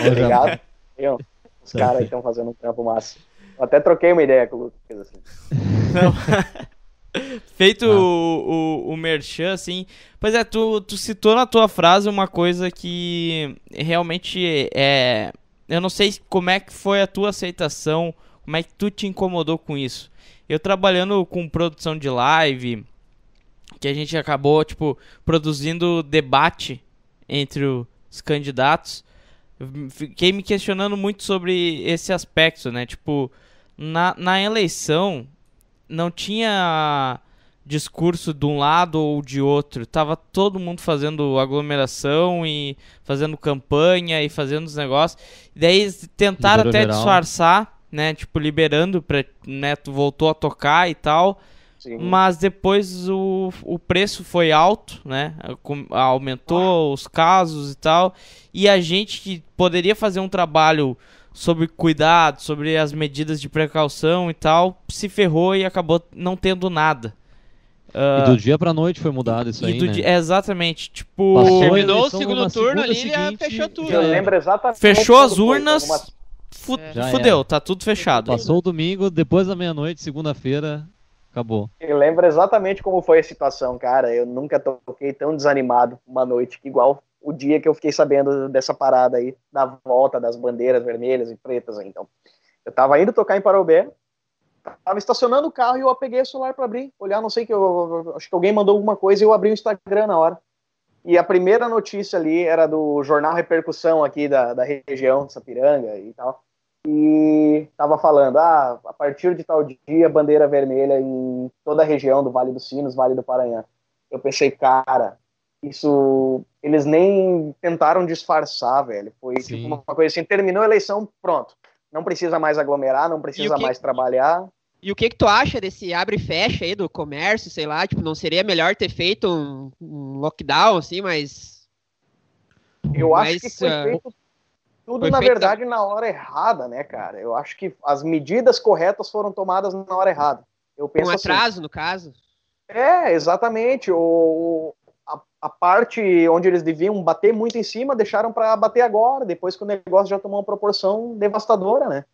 Obrigado. Eu, os caras aí estão fazendo um trampo massa. Eu até troquei uma ideia com o Lucas. Assim. Feito Ah. o, o, o merchan, assim. Pois é, tu, tu citou na tua frase uma coisa que realmente é. Eu não sei como é que foi a tua aceitação, como é que tu te incomodou com isso. Eu trabalhando com produção de live, que a gente acabou, tipo, produzindo debate entre os candidatos, fiquei me questionando muito sobre esse aspecto, né? Tipo, na, na eleição, não tinha discurso de um lado ou de outro. Tava todo mundo fazendo aglomeração e fazendo campanha e fazendo os negócios. E daí eles tentaram até geral. disfarçar, né? Tipo, liberando pra, né? Voltou a tocar e tal. Sim. Mas depois o, o preço foi alto, né? Aumentou os casos e tal. E a gente que poderia fazer um trabalho sobre cuidado, sobre as medidas de precaução e tal, se ferrou e acabou não tendo nada. E do dia pra noite foi mudado isso E aí, do né? di- Exatamente, tipo. Passou Terminou o segundo turno ali, seguinte, fechou tudo. Eu lembro exatamente. Fechou as foi, urnas, algumas- fu- É. Já fudeu, tá tudo fechado. Passou o domingo, depois da meia-noite, segunda-feira, acabou. Eu lembro exatamente como foi a situação, cara. Eu nunca toquei tão desanimado uma noite que igual o dia que eu fiquei sabendo dessa parada aí, da volta das bandeiras vermelhas e pretas. Então, eu tava indo tocar em Parobé, tava estacionando o carro e eu peguei o celular para abrir, olhar, não sei que eu acho que alguém mandou alguma coisa e eu abri o Instagram na hora. E a primeira notícia ali era do jornal Repercussão aqui da, da região, Sapiranga e tal. e tava falando, ah, a partir de tal dia, bandeira vermelha em toda a região do Vale dos Sinos, Vale do Paranhã. Eu pensei, cara, isso eles nem tentaram disfarçar, velho. Foi Sim. tipo uma coisa assim, terminou a eleição, pronto. Não precisa mais aglomerar, não precisa que- mais trabalhar. E o que que tu acha desse abre e fecha aí do comércio, sei lá, tipo, não seria melhor ter feito um, um lockdown, assim, mas... Eu Mas, acho que foi ah, feito tudo, foi na feito verdade, na hora errada, né, cara? Eu acho que as medidas corretas foram tomadas na hora errada. Eu penso Com assim. atraso, no caso. É, exatamente. O, a, parte onde eles deviam bater muito em cima, deixaram para bater agora, depois que o negócio já tomou uma proporção devastadora, né?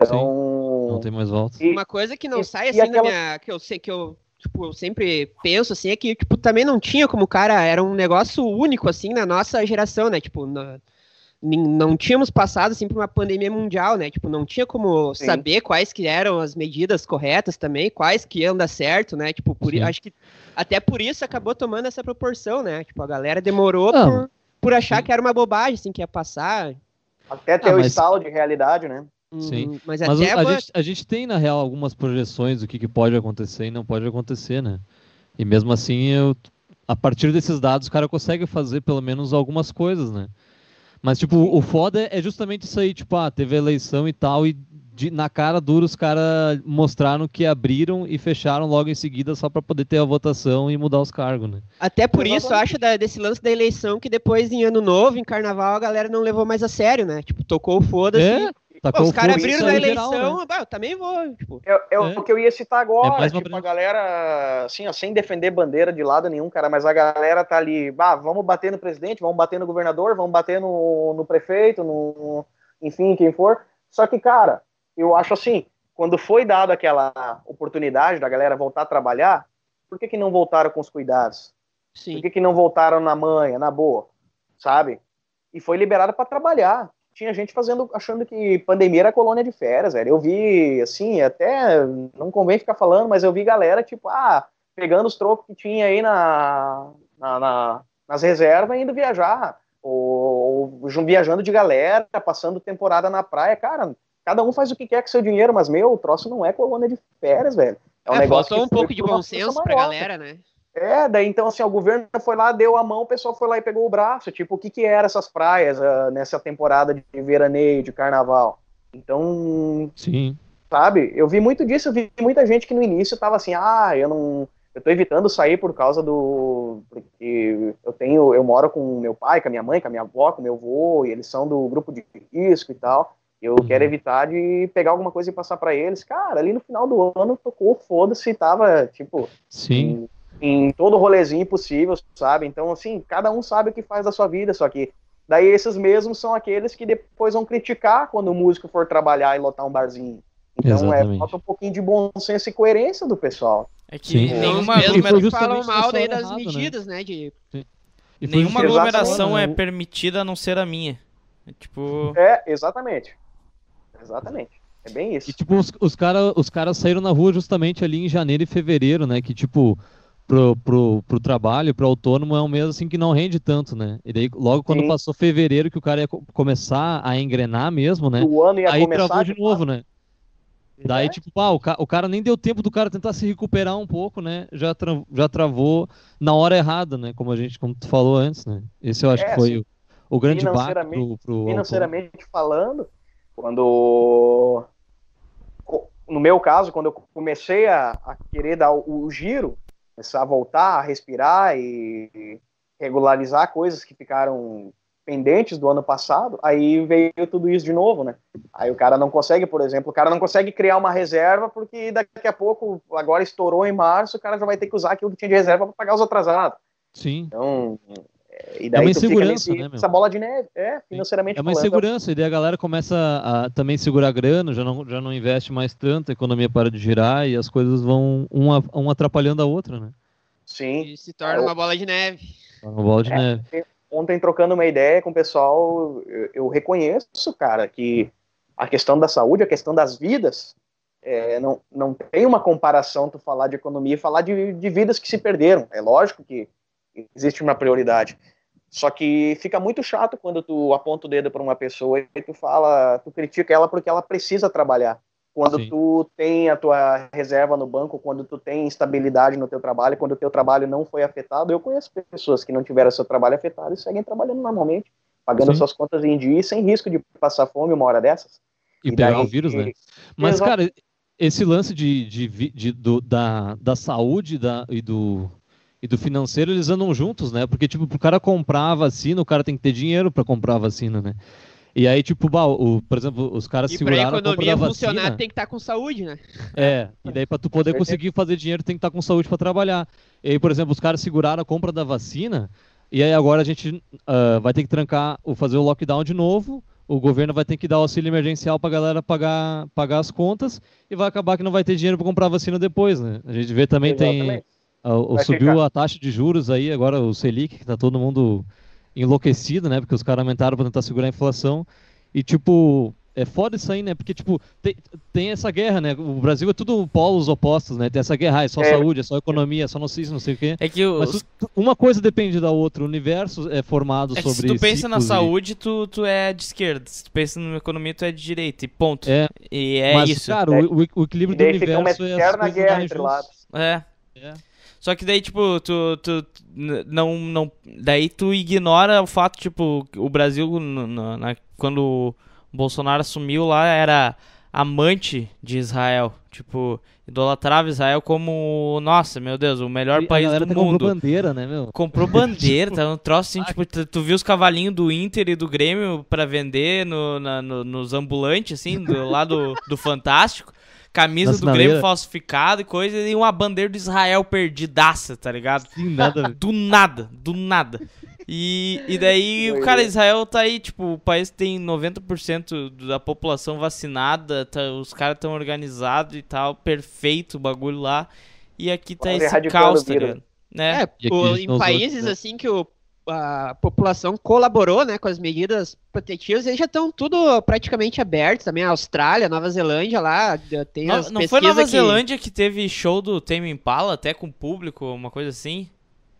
Então, Não tem mais volta. e- Uma coisa que não e- sai assim da aquela- minha. Que eu sei que eu. Tipo, eu sempre penso assim, é que, tipo, também não tinha como, cara, era um negócio único, assim, na nossa geração, né? Tipo, na- não tínhamos passado, assim, por uma pandemia mundial, né? Tipo, não tinha como Sim. saber quais que eram as medidas corretas também, quais que iam dar certo, né? Tipo, por, Sim. acho que até por isso acabou tomando essa proporção, né? Tipo, a galera demorou Não. por, por achar Sim. que era uma bobagem, assim, que ia passar. até ter Ah, o mas- estalo de realidade, né? Sim. Hum, Mas, Mas até a, agora- gente, a gente tem, na real, algumas projeções do que, que pode acontecer e não pode acontecer, né? E mesmo assim, eu, a partir desses dados, o cara consegue fazer pelo menos algumas coisas, né? Mas, tipo, o foda é justamente isso aí, tipo, ah, teve a eleição e tal, e de- na cara dura os caras mostraram que abriram e fecharam logo em seguida só pra poder ter a votação e mudar os cargos, né? Até por isso, eu acho da- desse lance da eleição que depois, em ano novo, em carnaval, a galera não levou mais a sério, né? Tipo, tocou o foda-se. É, Pô, os caras e abriram na geral, eleição, né? bah, eu também vou. Tipo, É, é É. o que eu ia citar agora. É tipo, a galera, assim, ó, sem defender bandeira de lado nenhum, cara, mas a galera tá ali, bah, vamos bater no presidente, vamos bater no governador, vamos bater no, no prefeito, no, enfim, quem for. Só que, cara, eu acho assim, quando foi dada aquela oportunidade da galera voltar a trabalhar, por que, que não voltaram com os cuidados? sim. Por que, que não voltaram na manha, na boa, sabe? E foi liberado para trabalhar. Tinha gente fazendo, achando que pandemia era colônia de férias, velho. Eu vi, assim, até não convém ficar falando, mas eu vi galera, tipo, ah, pegando os trocos que tinha aí na, na- na- nas reservas e indo viajar. Ou, ou viajando de galera, passando temporada na praia. Cara, cada um faz o que quer com seu dinheiro, mas, meu, o troço não é colônia de férias, velho. É um É, negócio faltou um pouco de bom senso pra maior. galera, né? É, daí então assim, o governo foi lá, deu a mão, o pessoal foi lá e pegou o braço. Tipo, o que que eram essas praias ah, nessa temporada de veraneio, de carnaval? Então, Sim. sabe, eu vi muito disso, eu vi muita gente que no início tava assim, ah, eu não. Eu tô evitando sair por causa do. Porque eu tenho. Eu moro com meu pai, com a minha mãe, com a minha avó, com meu avô, e eles são do grupo de risco e tal. Eu Uhum. quero evitar de pegar alguma coisa e passar pra eles. Cara, ali no final do ano tocou, foda-se, tava, tipo, Sim. em, em todo rolezinho possível, sabe? Então, assim, cada um sabe o que faz da sua vida, só que daí esses mesmos são aqueles que depois vão criticar quando o músico for trabalhar e lotar um barzinho. Então, é, Exatamente. falta um pouquinho de bom senso e coerência do pessoal. É que Sim. Nenhuma, justamente falam mal daí das errada, né? medidas, né? De... E foi nenhuma aglomeração é permitida a não ser a minha. É tipo. É, exatamente. Exatamente. É bem isso. E, tipo, os, os caras os cara saíram na rua justamente ali em janeiro e fevereiro, né? Que, tipo, pro, pro, pro trabalho, pro autônomo, é um mês, assim, que não rende tanto, né? E daí, logo quando Sim. passou fevereiro, que o cara ia co- começar a engrenar mesmo, né? O ano ia Aí começar travou de novo, né? Daí, É. tipo, pá, o, ca- o cara nem deu tempo do cara tentar se recuperar um pouco, né? Já, tra- já travou na hora errada, né? Como a gente, como tu falou antes, né? Esse eu acho É, que foi sim. o, o grande baque pro, pro autônomo. financeiramente falando, quando no meu caso, quando eu comecei a, a querer dar o, o giro, começar a voltar, a respirar e, e regularizar coisas que ficaram pendentes do ano passado, aí veio tudo isso de novo, né? Aí o cara não consegue, por exemplo, o cara não consegue criar uma reserva porque daqui a pouco, agora estourou em março, o cara já vai ter que usar aquilo que tinha de reserva para pagar os atrasados. Sim. Então, é, e É daí uma tu fica insegurança, nesse, né, meu? essa bola de neve, é, financeiramente É uma falando, insegurança, e daí a galera começa a também segurar grana, já não, já não investe mais tanto, a economia para de girar e as coisas vão uma, um atrapalhando a outra, né? Sim. E se torna uma bola de neve. É Uma bola de É. neve. Ontem, trocando uma ideia com o pessoal, eu, eu reconheço, cara, que a questão da saúde, a questão das vidas, é, não, não tem uma comparação tu falar de economia e falar de, de vidas que se perderam. É lógico que existe uma prioridade. Só que fica muito chato quando tu aponta o dedo para uma pessoa e tu fala, tu critica ela porque ela precisa trabalhar. Quando Sim. tu tem a tua reserva no banco, quando tu tem estabilidade no teu trabalho, quando o teu trabalho não foi afetado, eu conheço pessoas que não tiveram seu trabalho afetado e seguem trabalhando normalmente, pagando Sim. suas contas em dia e sem risco de passar fome uma hora dessas. E, E pegar o vírus, né? Mas, cara, esse lance de, de, vi- de- do- da, da saúde da, e, do, e do financeiro, eles andam juntos, né? Porque, tipo, pro cara comprar a vacina, o cara tem que ter dinheiro para comprar a vacina, né? E aí, tipo, bah, o, por exemplo, os caras E pra seguraram a compra economia da funcionar, vacina. tem que estar com saúde, né? É, e daí pra tu poder conseguir fazer dinheiro tem que estar com saúde para trabalhar. E aí, por exemplo, os caras seguraram a compra da vacina e aí agora a gente ah, vai ter que trancar, ou fazer o lockdown de novo. O governo vai ter que dar auxílio emergencial pra galera pagar, pagar as contas e vai acabar que não vai ter dinheiro para comprar vacina depois, né? A gente vê também tem Exatamente. ah, o- Vai subiu ficar. a taxa de juros aí, agora o Selic, que tá todo mundo enlouquecido, né? Porque os caras aumentaram para tentar segurar a inflação. E, tipo, é foda isso aí, né? Porque, tipo, tem, tem essa guerra, né? O Brasil é tudo polos opostos, né? Tem essa guerra, ah, é só É. saúde, é só economia, é só não sei, não sei o quê. É que Mas os, tu- uma coisa depende da outra. O universo é formado é que se sobre. tu pensa na ciclos e- saúde, tu, tu é de esquerda. Se tu pensa na economia, tu é de direita. E ponto. É, E é mas, isso. cara, o, o- o equilíbrio E do universo é eterna guerra entre lados. É. É. Só que daí, tipo, tu, tu, não, não. Daí tu ignora o fato, tipo, o Brasil, n- n- na- quando o Bolsonaro assumiu lá, era amante de Israel. Tipo, idolatrava Israel como, nossa, meu Deus, o melhor E país do até comprou mundo. bandeira, né, meu? Comprou bandeira, tá um troço assim, tipo, tu, tu viu os cavalinhos do Inter e do Grêmio pra vender no, na- no- nos ambulantes, assim, do lado do Fantástico. Camisa do Grêmio falsificada e coisa, e uma bandeira do Israel perdidaça, tá ligado? Sim, nada. Do nada, do nada. E, e daí, o cara, Israel tá aí, tipo, o país tem 90% da população vacinada, tá- os caras tão organizados e tal, perfeito o bagulho lá. E aqui tá Olha, esse caos, o tá ligado? Né? É, o- em países né? assim que o- a população colaborou né, com as medidas protetivas, eles já estão tudo praticamente abertos também. A Austrália, Nova Zelândia lá, eh, tem No- as não foi Nova que... Zelândia que teve show do Tame Impala até com público, uma coisa assim?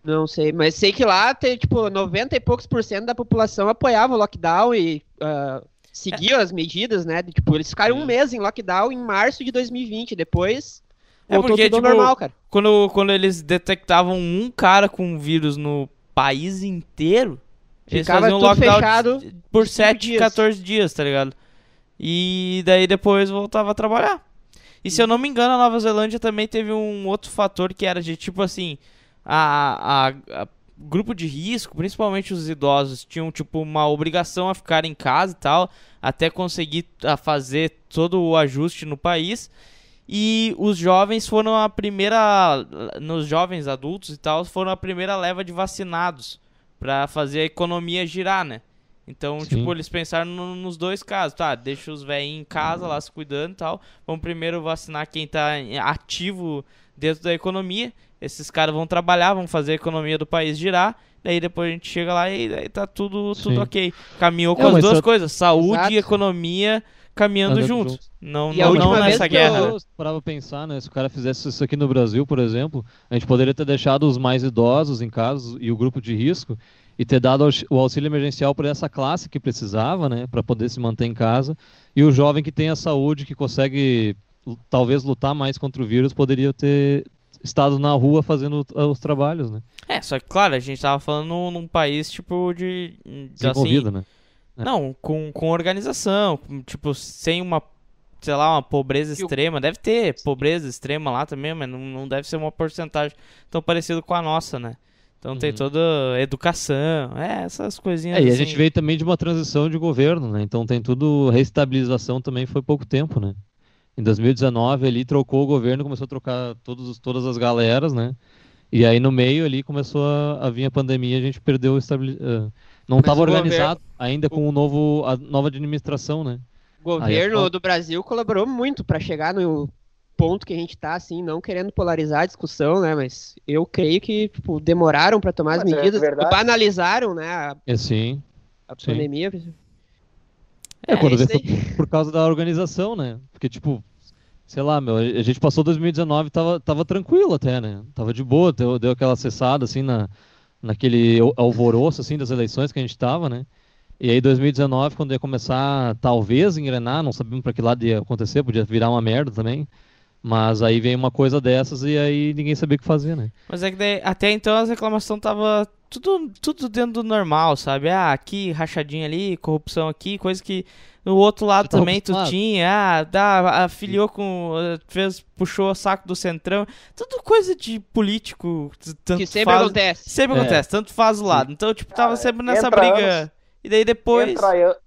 Não sei, mas sei que lá tem, tipo, 90 e poucos por cento da população apoiava o lockdown e ah, seguia as medidas, né? Tipo, eles ficaram um Sim. mês em lockdown em março de 2020, depois É porque, tudo tipo, normal, cara. Quando, quando eles detectavam um cara com vírus no país inteiro, eles Ficava faziam lockdown fechado por cinco 7, dias. 14 dias, tá ligado? E daí depois voltava a trabalhar. E se eu não me engano, a Nova Zelândia também teve um outro fator que era de tipo assim, a, a- a- grupo de risco, principalmente os idosos, tinham tipo uma obrigação a ficar em casa e tal, até conseguir a fazer todo o ajuste no país. E os jovens foram a primeira, nos jovens adultos e tal, foram a primeira leva de vacinados pra fazer a economia girar, né? Então, Sim. tipo, eles pensaram no- nos dois casos, tá? Deixa os velhinhos em casa lá se cuidando e tal. Vamos primeiro vacinar quem tá ativo dentro da economia. Esses caras vão trabalhar, vão fazer a economia do país girar. Daí depois a gente chega lá e daí tá tudo, tudo Sim. ok. Caminhou com É, as duas só- coisas, saúde Exato. e economia caminhando junto. juntos. Não, E a não, última não vez nessa que eu- guerra. né? Eu parava pensar, né? Se o cara fizesse isso aqui no Brasil, por exemplo, a gente poderia ter deixado os mais idosos em casa e o grupo de risco e ter dado o auxílio emergencial para essa classe que precisava, né? Para poder se manter em casa. E o jovem que tem a saúde, que consegue talvez lutar mais contra o vírus, poderia ter estado na rua fazendo os trabalhos, né? É, só que, claro, a gente tava falando num, país, tipo, de. de, assim, né? É. Não, com, com organização, tipo, sem uma, sei lá, uma pobreza extrema. Deve ter pobreza extrema lá também, mas não, não deve ser uma porcentagem tão parecida com a nossa, né? Então tem Uhum. toda educação, é, essas coisinhas É, e a assim. gente veio também de uma transição de governo, né? Então tem tudo, reestabilização também foi pouco tempo, né? Em 2019 ali trocou o governo, começou a trocar todos, os- todas as galeras, né? E aí no meio ali começou a, a vir a pandemia, a gente perdeu o estabili... eh, não estava o governo- organizado ainda com o novo, a nova administração, né? O governo foda. do Brasil colaborou muito para chegar no ponto que a gente tá, assim, não querendo polarizar a discussão, né? Mas eu creio que tipo, demoraram para tomar as Mas é medidas, verdade. banalizaram, né, a, É sim. a Sim. pandemia. É, quando isso vê foi por causa da organização, né? Porque, tipo, sei lá, meu, a gente passou 2019 tava, tava tranquilo até, né? Tava de boa, deu, deu aquela cessada, assim, na, naquele al- alvoroço assim das eleições que a gente tava, né? E aí 2019, quando ia começar, talvez engrenar, não sabíamos para que lado ia acontecer, podia virar uma merda também. Mas aí veio uma coisa dessas e aí ninguém sabia o que fazer, né? Mas é que daí, até então as reclamações tava tudo, tudo dentro do normal, sabe? Ah, aqui rachadinha ali, corrupção aqui, coisa que no outro lado tava também tu tinha, ah, dá, afiliou com, fez, puxou o saco do centrão, tudo coisa de político, tanto Que sempre faz, acontece. sempre É. acontece, tanto faz o lado. Então, tipo, tava Cara, sempre nessa entra briga. anos- e daí depois Entra,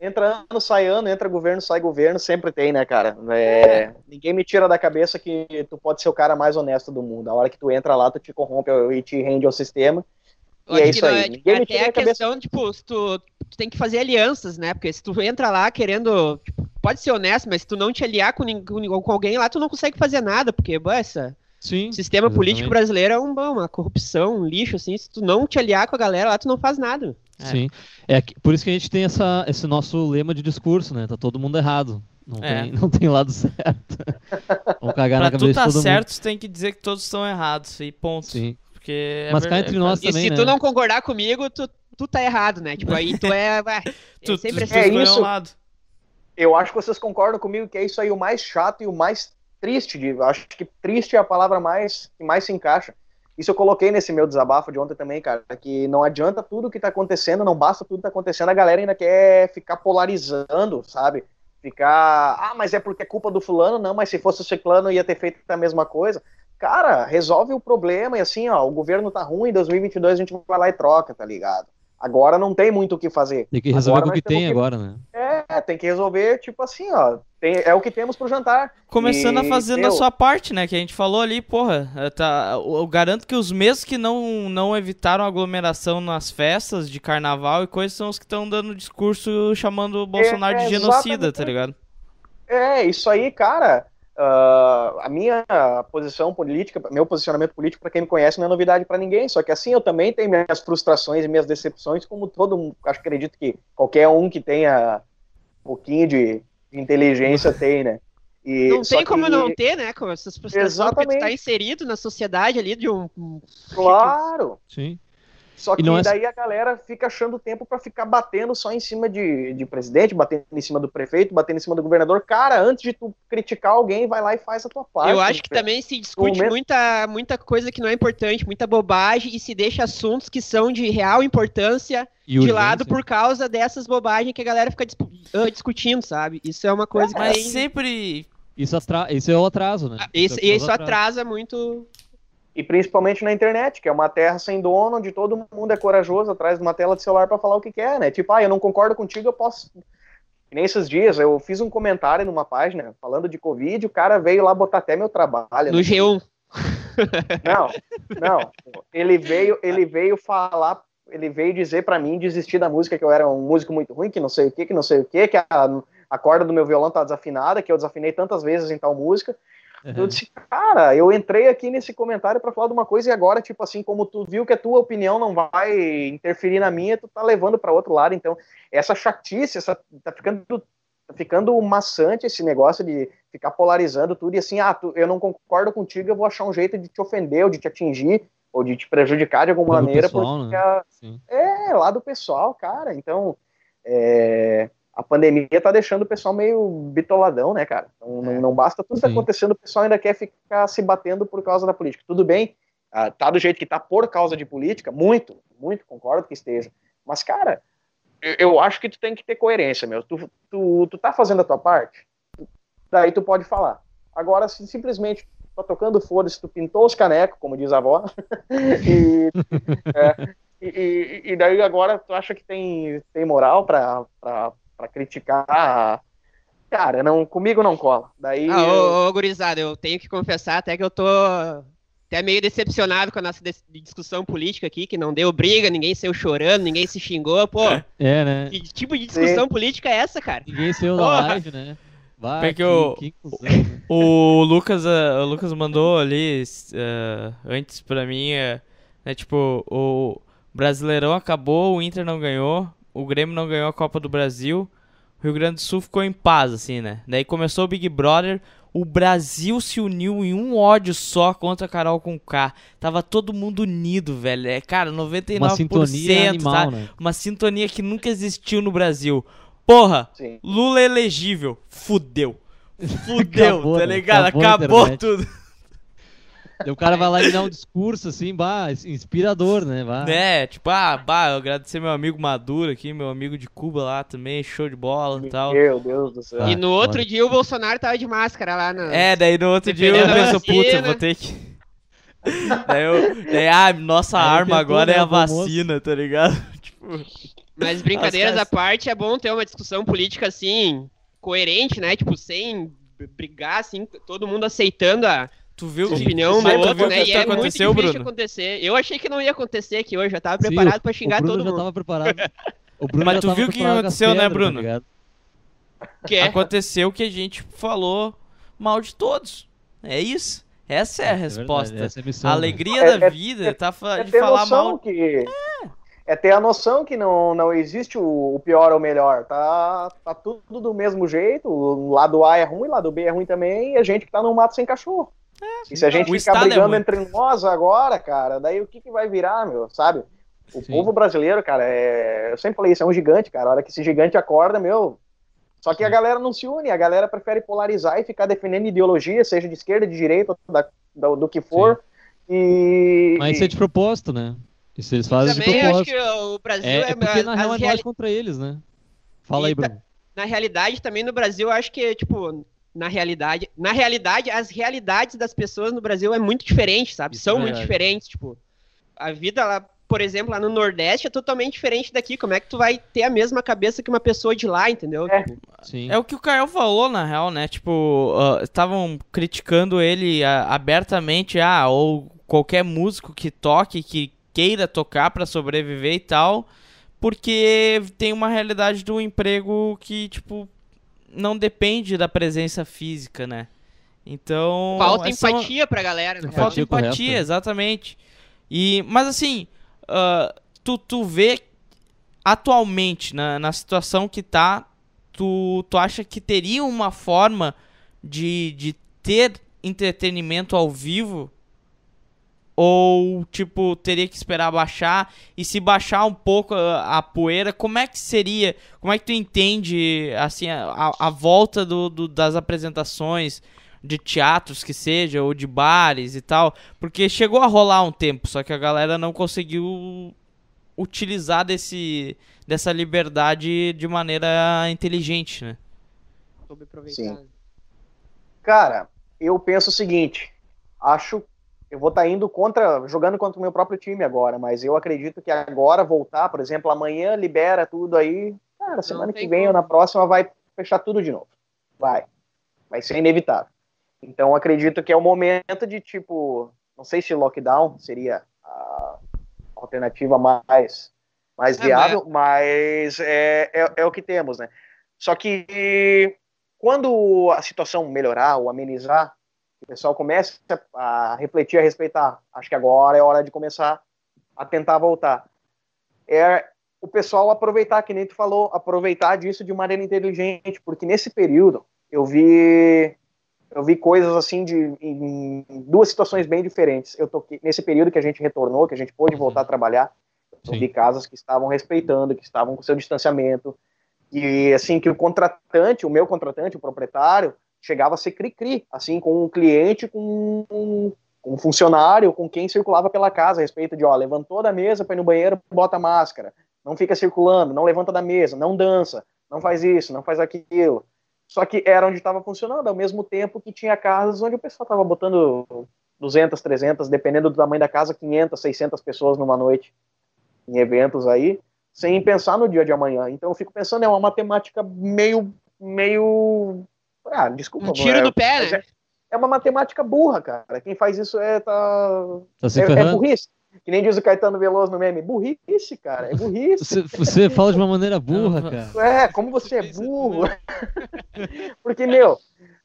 entra ano, sai ano, entra governo, sai governo, sempre tem, né, cara? É, Ninguém me tira da cabeça que tu pode ser o cara mais honesto do mundo. A hora que tu entra lá, tu te corrompe e te rende ao sistema. E é isso aí. é- Ninguém me até a cabeça. questão, tipo, se tu, tu tem que fazer alianças, né? Porque se tu entra lá querendo. tipo, pode ser honesto, mas se tu não te aliar com, nin- com, alguém lá, tu não consegue fazer nada, porque essa, Sim. o sistema político exatamente. brasileiro é um, uma corrupção, um lixo, assim. Se tu não te aliar com a galera lá, tu não faz nada. É. Sim. É que- por isso que a gente tem essa, esse nosso lema de discurso, né? Tá todo mundo errado. Não, É. tem, não tem lado certo. Vamos cagar na pra cabeça tu tá todo certo, tu tem que dizer que todos estão errados e ponto. mundo. Sim. Porque é Mas cá verdade, entre nós E também, se né? tu não concordar comigo, tu, tu tá errado, né? Tipo, aí tu é. bah, é tu, tu, sempre tu assim. É isso. um lado. Eu acho que vocês concordam comigo que é isso aí o mais chato e o mais triste. De, eu acho que triste é a palavra mais que mais se encaixa. Isso eu coloquei nesse meu desabafo de ontem também, cara, que não adianta tudo que tá acontecendo, não basta tudo que tá acontecendo, a galera ainda quer ficar polarizando, sabe? Ficar, ah, mas é porque é culpa do fulano, não, mas se fosse o ciclano ia ter feito a mesma coisa. Cara, resolve o problema e assim, ó, o governo tá ruim, em 2022 a gente vai lá e troca, tá ligado? Agora não tem muito o que fazer. Tem que resolver Agora com o que tem que- agora, né? É, tem que resolver, tipo assim, ó. tem- é o que temos pro jantar. Começando E, a fazer na meu, sua parte, né? Que a gente falou ali, porra. eh, Tá, eu garanto que os mesmos que não, não evitaram aglomeração nas festas de carnaval e coisas são os que estão dando discurso chamando o Bolsonaro de é, genocida, exatamente. tá ligado? É, isso aí, cara. Ah, a minha posição política, meu posicionamento político, pra quem me conhece, não é novidade pra ninguém. Só que assim, eu também tenho minhas frustrações e minhas decepções, como todo mundo. Acho que acredito que qualquer um que tenha um pouquinho de, de inteligência tem, né? E, Não tem como que- não ter, né? Com essas frustrações, porque tu Exatamente. tá inserido na sociedade ali de um- Claro. Sim. Só que é- daí a galera fica achando tempo pra ficar batendo só em cima de, de presidente, batendo em cima do prefeito, batendo em cima do governador. Cara, antes de tu criticar alguém, vai lá e faz a tua parte. Eu acho que também se discute momento- muita, muita coisa que não é importante, muita bobagem, e se deixa assuntos que são de real importância E de urgência. lado por causa dessas bobagens que a galera fica dispu- ah, discutindo, sabe? Isso é uma coisa que Mas sempre. Isso, atra... isso é o atraso, né? Ah, Isso, é isso atrasa muito. E principalmente na internet, que é uma terra sem dono, onde todo mundo é corajoso atrás de uma tela de celular pra falar o que quer, né? Tipo, ah, eu não concordo contigo, eu posso. Que Nem esses dias, eu fiz um comentário numa página falando de Covid, o cara veio lá botar até meu trabalho. No né? G1. Não, não. Ele veio, ele veio falar, ele veio dizer pra mim desistir da música, que eu era um músico muito ruim, que não sei o que, que não sei o que, que a, a corda do meu violão tá desafinada, que eu desafinei tantas vezes em tal música. Eu Uhum. disse, cara, eu entrei aqui nesse comentário pra falar de uma coisa e agora, tipo assim, como tu viu que a tua opinião não vai interferir na minha, tu tá levando pra outro lado. Então, essa chatice, essa, tá ficando tá ficando maçante esse negócio de ficar polarizando tudo e assim, ah, tu, eu não concordo contigo, eu vou achar um jeito de te ofender ou de te atingir ou de te prejudicar de alguma maneira, pessoal, porque né? a- é lá do pessoal, cara. Então, é, a pandemia tá deixando o pessoal meio bitoladão, né, cara? Então, não, não basta tudo que tá Sim. acontecendo, o pessoal ainda quer ficar se batendo por causa da política. Tudo bem, ah, tá do jeito que tá por causa de política, muito, muito, concordo que esteja. Mas, cara, eu, acho que tu tem que ter coerência, meu. Tu, tu, tu tá fazendo a tua parte, daí tu pode falar. Agora, se simplesmente tá tocando foda-se, tu pintou os canecos, como diz a avó, e, é, e, e- e daí agora tu acha que tem, tem moral pra, pra, pra criticar. Cara, não, comigo não cola. Daí. Ah, eu- ô, ô, gurizada, eu tenho que confessar até que eu tô até meio decepcionado com a nossa dis- discussão política aqui, que não deu briga, ninguém saiu chorando, ninguém se xingou. Pô, É, né? que tipo de discussão política é essa, cara? Ninguém saiu Porra. live, né? Vai, Porque o- que, que inclusão, né? O Lucas, eh, o Lucas mandou ali eh, antes pra mim, eh, né, tipo, o Brasileirão acabou, o Inter não ganhou, o Grêmio não ganhou a Copa do Brasil, o Rio Grande do Sul ficou em paz, assim, né? Daí começou o Big Brother, o Brasil se uniu em um ódio só contra a Carol com K. Tava todo mundo unido, velho. É, cara, 99%, Uma sintonia animal, sabe? né? Uma sintonia que nunca existiu no Brasil. Porra, Sim. Lula é elegível. Fudeu. Fudeu, Acabou, tá né? ligado? Acabou Acabou tudo. O cara vai lá e dá um discurso assim, bah, inspirador, né? Bah. É, tipo, ah, bah, eu agradecer meu amigo Maduro aqui, meu amigo de Cuba lá também, show de bola e tal. Meu Deus do céu. Ah, E no outro dia o Bolsonaro tava de máscara lá na. É, daí no outro dia eu penso, puta, eu vou ter que. daí eu. Daí, ah, nossa Aí arma agora é a vacina, tá ligado? tipo. Mas brincadeiras à parte, é bom ter uma discussão política assim, coerente, né? Tipo, sem brigar, assim, todo mundo aceitando a Tu viu que opinião outro, viu né? que E é muito aconteceu, de Bruno? acontecer. Eu achei que não ia acontecer aqui hoje, eu tava preparado o- pra xingar o Bruno todo já mundo. tava preparado. O Bruno Mas já tu viu o que aconteceu, né, pedras, tá Bruno? ligado? Que é? Aconteceu que a gente falou mal de todos. É isso. Essa é a É resposta. verdade, é a a né? alegria É- da é- vida tá fa- É de ter falar mal. que. É ter a noção que não, não existe o, o pior ou o melhor. Tá, tá tudo do mesmo jeito. O lado A é ruim, o lado B é ruim também, e a gente que tá no mato sem cachorro. E se a gente ficar é brigando ruim. entre nós agora, cara, daí o que, que vai virar, meu, sabe? O Sim. povo brasileiro, cara, é... eu sempre falei isso, é um gigante, cara. A hora que esse gigante acorda, meu. Só que a galera não se une, a galera prefere polarizar e ficar defendendo ideologia, seja de esquerda, de direita, da- da- do que for. E. Mas isso é de propósito, né? Isso eles fazem de Também acho propósito. que o Brasil É, é, é porque na real é reali- contra eles, né? Fala aí, Eita. Bruno. na realidade também no Brasil, eu acho que tipo na realidade, na realidade as realidades das pessoas no Brasil é muito diferente, sabe? Isso é São muito verdade. diferentes, tipo, a vida lá, por exemplo, lá no Nordeste é totalmente diferente daqui. Como é que tu vai ter a mesma cabeça que uma pessoa de lá, entendeu? É. Tipo, Sim. É o que o Caio falou, na real, né? Tipo, estavam criticando ele ah, abertamente, ah, ou qualquer músico que toque, que queira tocar pra sobreviver e tal, porque tem uma realidade do emprego que, tipo, não depende da presença física, né? Então. falta essa é empatia pra galera, né? Empatia Falta empatia, correta. exatamente. E, mas assim, ah, tu, tu vê atualmente, na, na situação que tá, tu, tu acha que teria uma forma de, de ter entretenimento ao vivo? Ou, tipo, teria que esperar baixar? E se baixar um pouco a, a poeira, como é que seria? Como é que tu entende, assim, a, a- volta do, do- das apresentações de teatros que seja, ou de bares e tal? Porque chegou a rolar um tempo, só que a galera não conseguiu utilizar desse, dessa liberdade de maneira inteligente, né? Soube aproveitar. Sim. Cara, eu penso o seguinte, acho eu vou estar indo contra, jogando contra o meu próprio time agora, mas eu acredito que agora voltar, por exemplo, amanhã libera tudo aí, cara, semana que vem ou como. na próxima vai fechar tudo de novo. Vai. Vai ser inevitável. Então acredito que é o momento de tipo, não sei se lockdown seria a alternativa mais mais É, viável, mas é, é, é o que temos, né? Só que quando a situação melhorar ou amenizar, o pessoal começa a refletir a respeitar. Acho que agora é hora de começar a tentar voltar. É o pessoal aproveitar, que nem tu falou, aproveitar disso de maneira inteligente, porque nesse período eu vi eu vi coisas assim de em duas situações bem diferentes. Eu toquei nesse período que a gente retornou, que a gente pôde voltar a trabalhar, eu Sim. vi casas que estavam respeitando, que estavam com seu distanciamento, e assim que o contratante, o meu contratante, o proprietário, chegava a ser cri-cri, assim, com um cliente, com um, com um funcionário, com quem circulava pela casa, a respeito de, ó, levantou da mesa para no banheiro, bota máscara, não fica circulando, não levanta da mesa, não dança, não faz isso, não faz aquilo. Só que era onde estava funcionando, ao mesmo tempo que tinha casas onde o pessoal estava botando 200, 300, dependendo do tamanho da casa, 500, 600 pessoas numa noite em eventos aí, sem pensar no dia de amanhã. Então eu fico pensando, é uma matemática meio, meio, ah, desculpa. Um tiro é, do pé, né? é- É uma matemática burra, cara. Quem faz isso é, tá, Tá se é, é burrice. Que nem diz o Caetano Veloso no meme. Burrice, cara. É burrice. Você, você fala de uma maneira burra, cara. É, como você é burro. Porque, meu,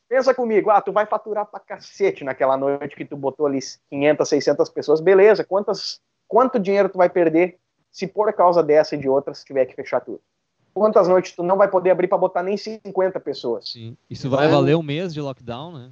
pensa comigo, ah, tu vai faturar pra cacete naquela noite que tu botou ali 500, 600 pessoas, beleza, quantas, quanto dinheiro tu vai perder se por causa dessa e de outras tiver que fechar tudo? Quantas noites tu não vai poder abrir para botar nem 50 pessoas. Sim. Isso vai valer um mês de lockdown, né?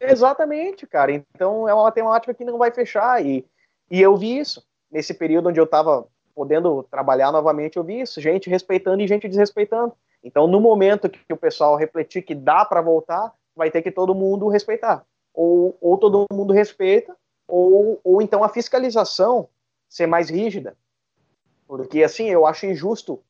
Exatamente, cara. Então é uma temática que não vai fechar. E, e eu vi isso. Nesse período onde eu estava podendo trabalhar novamente, eu vi isso. Gente respeitando e gente desrespeitando. Então, no momento que o pessoal refletir que dá para voltar, vai ter que todo mundo respeitar. Ou, ou todo mundo respeita, ou, ou então a fiscalização ser mais rígida. Porque, assim, eu acho injusto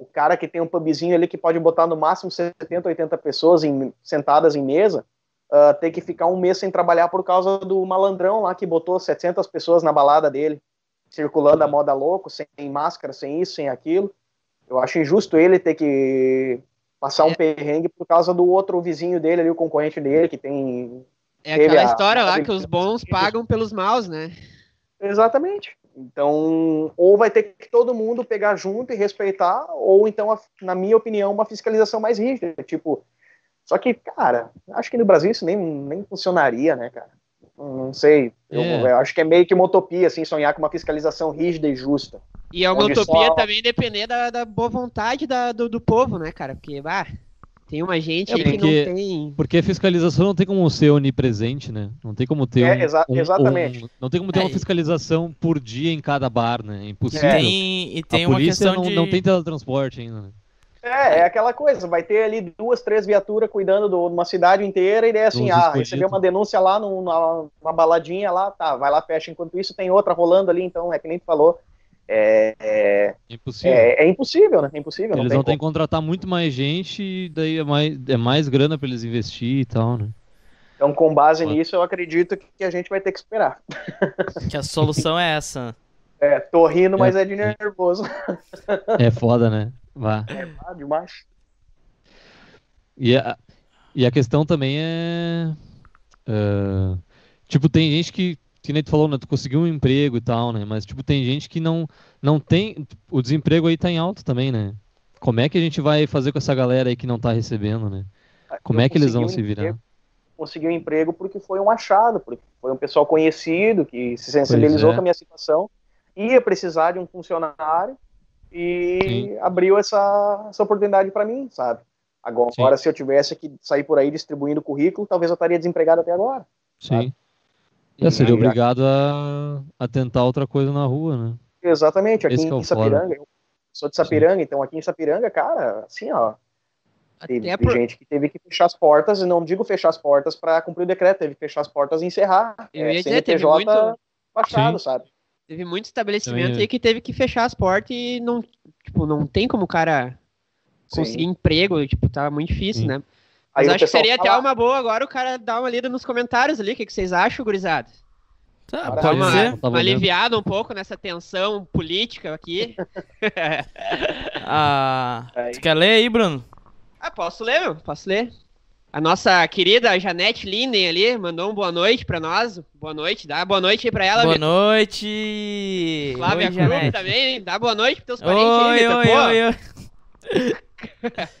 o cara que tem um pubzinho ali que pode botar no máximo 70, 80 pessoas em, sentadas em mesa, uh, ter que ficar um mês sem trabalhar por causa do malandrão lá que botou 700 pessoas na balada dele, circulando a moda louco, sem máscara, sem isso, sem aquilo. Eu acho injusto ele ter que passar um é. perrengue por causa do outro vizinho dele ali, o concorrente dele, que tem. É aquela história a... lá que os bons pagam pelos maus, né? Exatamente. Então, ou vai ter que todo mundo pegar junto e respeitar, ou então, na minha opinião, uma fiscalização mais rígida. Tipo, só que, cara, acho que no Brasil isso nem, nem funcionaria, né, cara? Não sei. Eu, é. eu, acho que é meio que uma utopia, assim, sonhar com uma fiscalização rígida e justa. E é uma utopia só... também depender da, da boa vontade da, do, do povo, né, cara? Porque, bah, tem uma gente é porque, que não tem. Porque a fiscalização não tem como ser onipresente, né? Não tem como ter. É, um, exa um, exatamente. Um, não tem como ter é, uma fiscalização por dia em cada bar, né? É impossível. É. Tem, e tem a uma questão não, de... não tem teletransporte ainda, né? É, é aquela coisa, vai ter ali duas, três viaturas cuidando de uma cidade inteira e daí assim, ah, recebeu uma denúncia lá numa, numa baladinha lá, tá, vai lá, fecha. Enquanto isso tem outra rolando ali, então é que nem tu falou, é, é, impossível. É, é, impossível, né? É impossível. Eles vão ter que contratar muito mais gente e daí é mais, é mais grana para eles investir e tal, né? Então, com base nisso, eu acredito que a gente vai ter que esperar. Que a solução é essa. É, tô rindo, mas é, é de nervoso. É foda, né? Vá. É, vá demais. E a, e a questão também é. Uh, tipo, tem gente que que nem tu falou, né? Tu conseguiu um emprego e tal, né? Mas, tipo, tem gente que não, não tem. O desemprego aí tá em alto também, né? Como é que a gente vai fazer com essa galera aí que não tá recebendo, né? Como Eu é que eles vão um se virar? Conseguiu um emprego porque foi um achado, porque foi um pessoal conhecido que se sensibilizou é. com a minha situação, ia precisar de um funcionário e Sim. abriu essa, essa oportunidade para mim, sabe? Agora, Sim. se eu tivesse que sair por aí distribuindo currículo, talvez eu estaria desempregado até agora. Sim. Sabe? É, seria obrigado a, a tentar outra coisa na rua, né? Exatamente, aqui Esse em, é Sapiranga, eu sou de Sapiranga, Sim. então aqui em Sapiranga, cara, assim, ó, teve por... gente que teve que fechar as portas, e não digo fechar as portas para cumprir o decreto, teve que fechar as portas e encerrar. Eu é, ia dizer, teve muito... baixado, Sim. sabe? Teve muito estabelecimento aí que teve que fechar as portas e não, tipo, não tem como o cara conseguir Sim. emprego, tipo, tava muito difícil, Sim. Né? Mas Aí acho que seria fala... até uma boa agora o cara dar uma lida nos comentários ali. O que, que vocês acham, gurizada? Tá, pode uma, ser. Uma aliviada um pouco nessa tensão política aqui. ah, tu quer ler aí, Bruno? Ah, posso ler, meu? Posso ler. A nossa querida Janete Linden ali mandou um boa noite pra nós. Boa noite, dá boa noite aí pra ela. Boa noite. Flávia Cruz também, dá boa noite pros teus parentes oi, aí, Oi, oi, oi.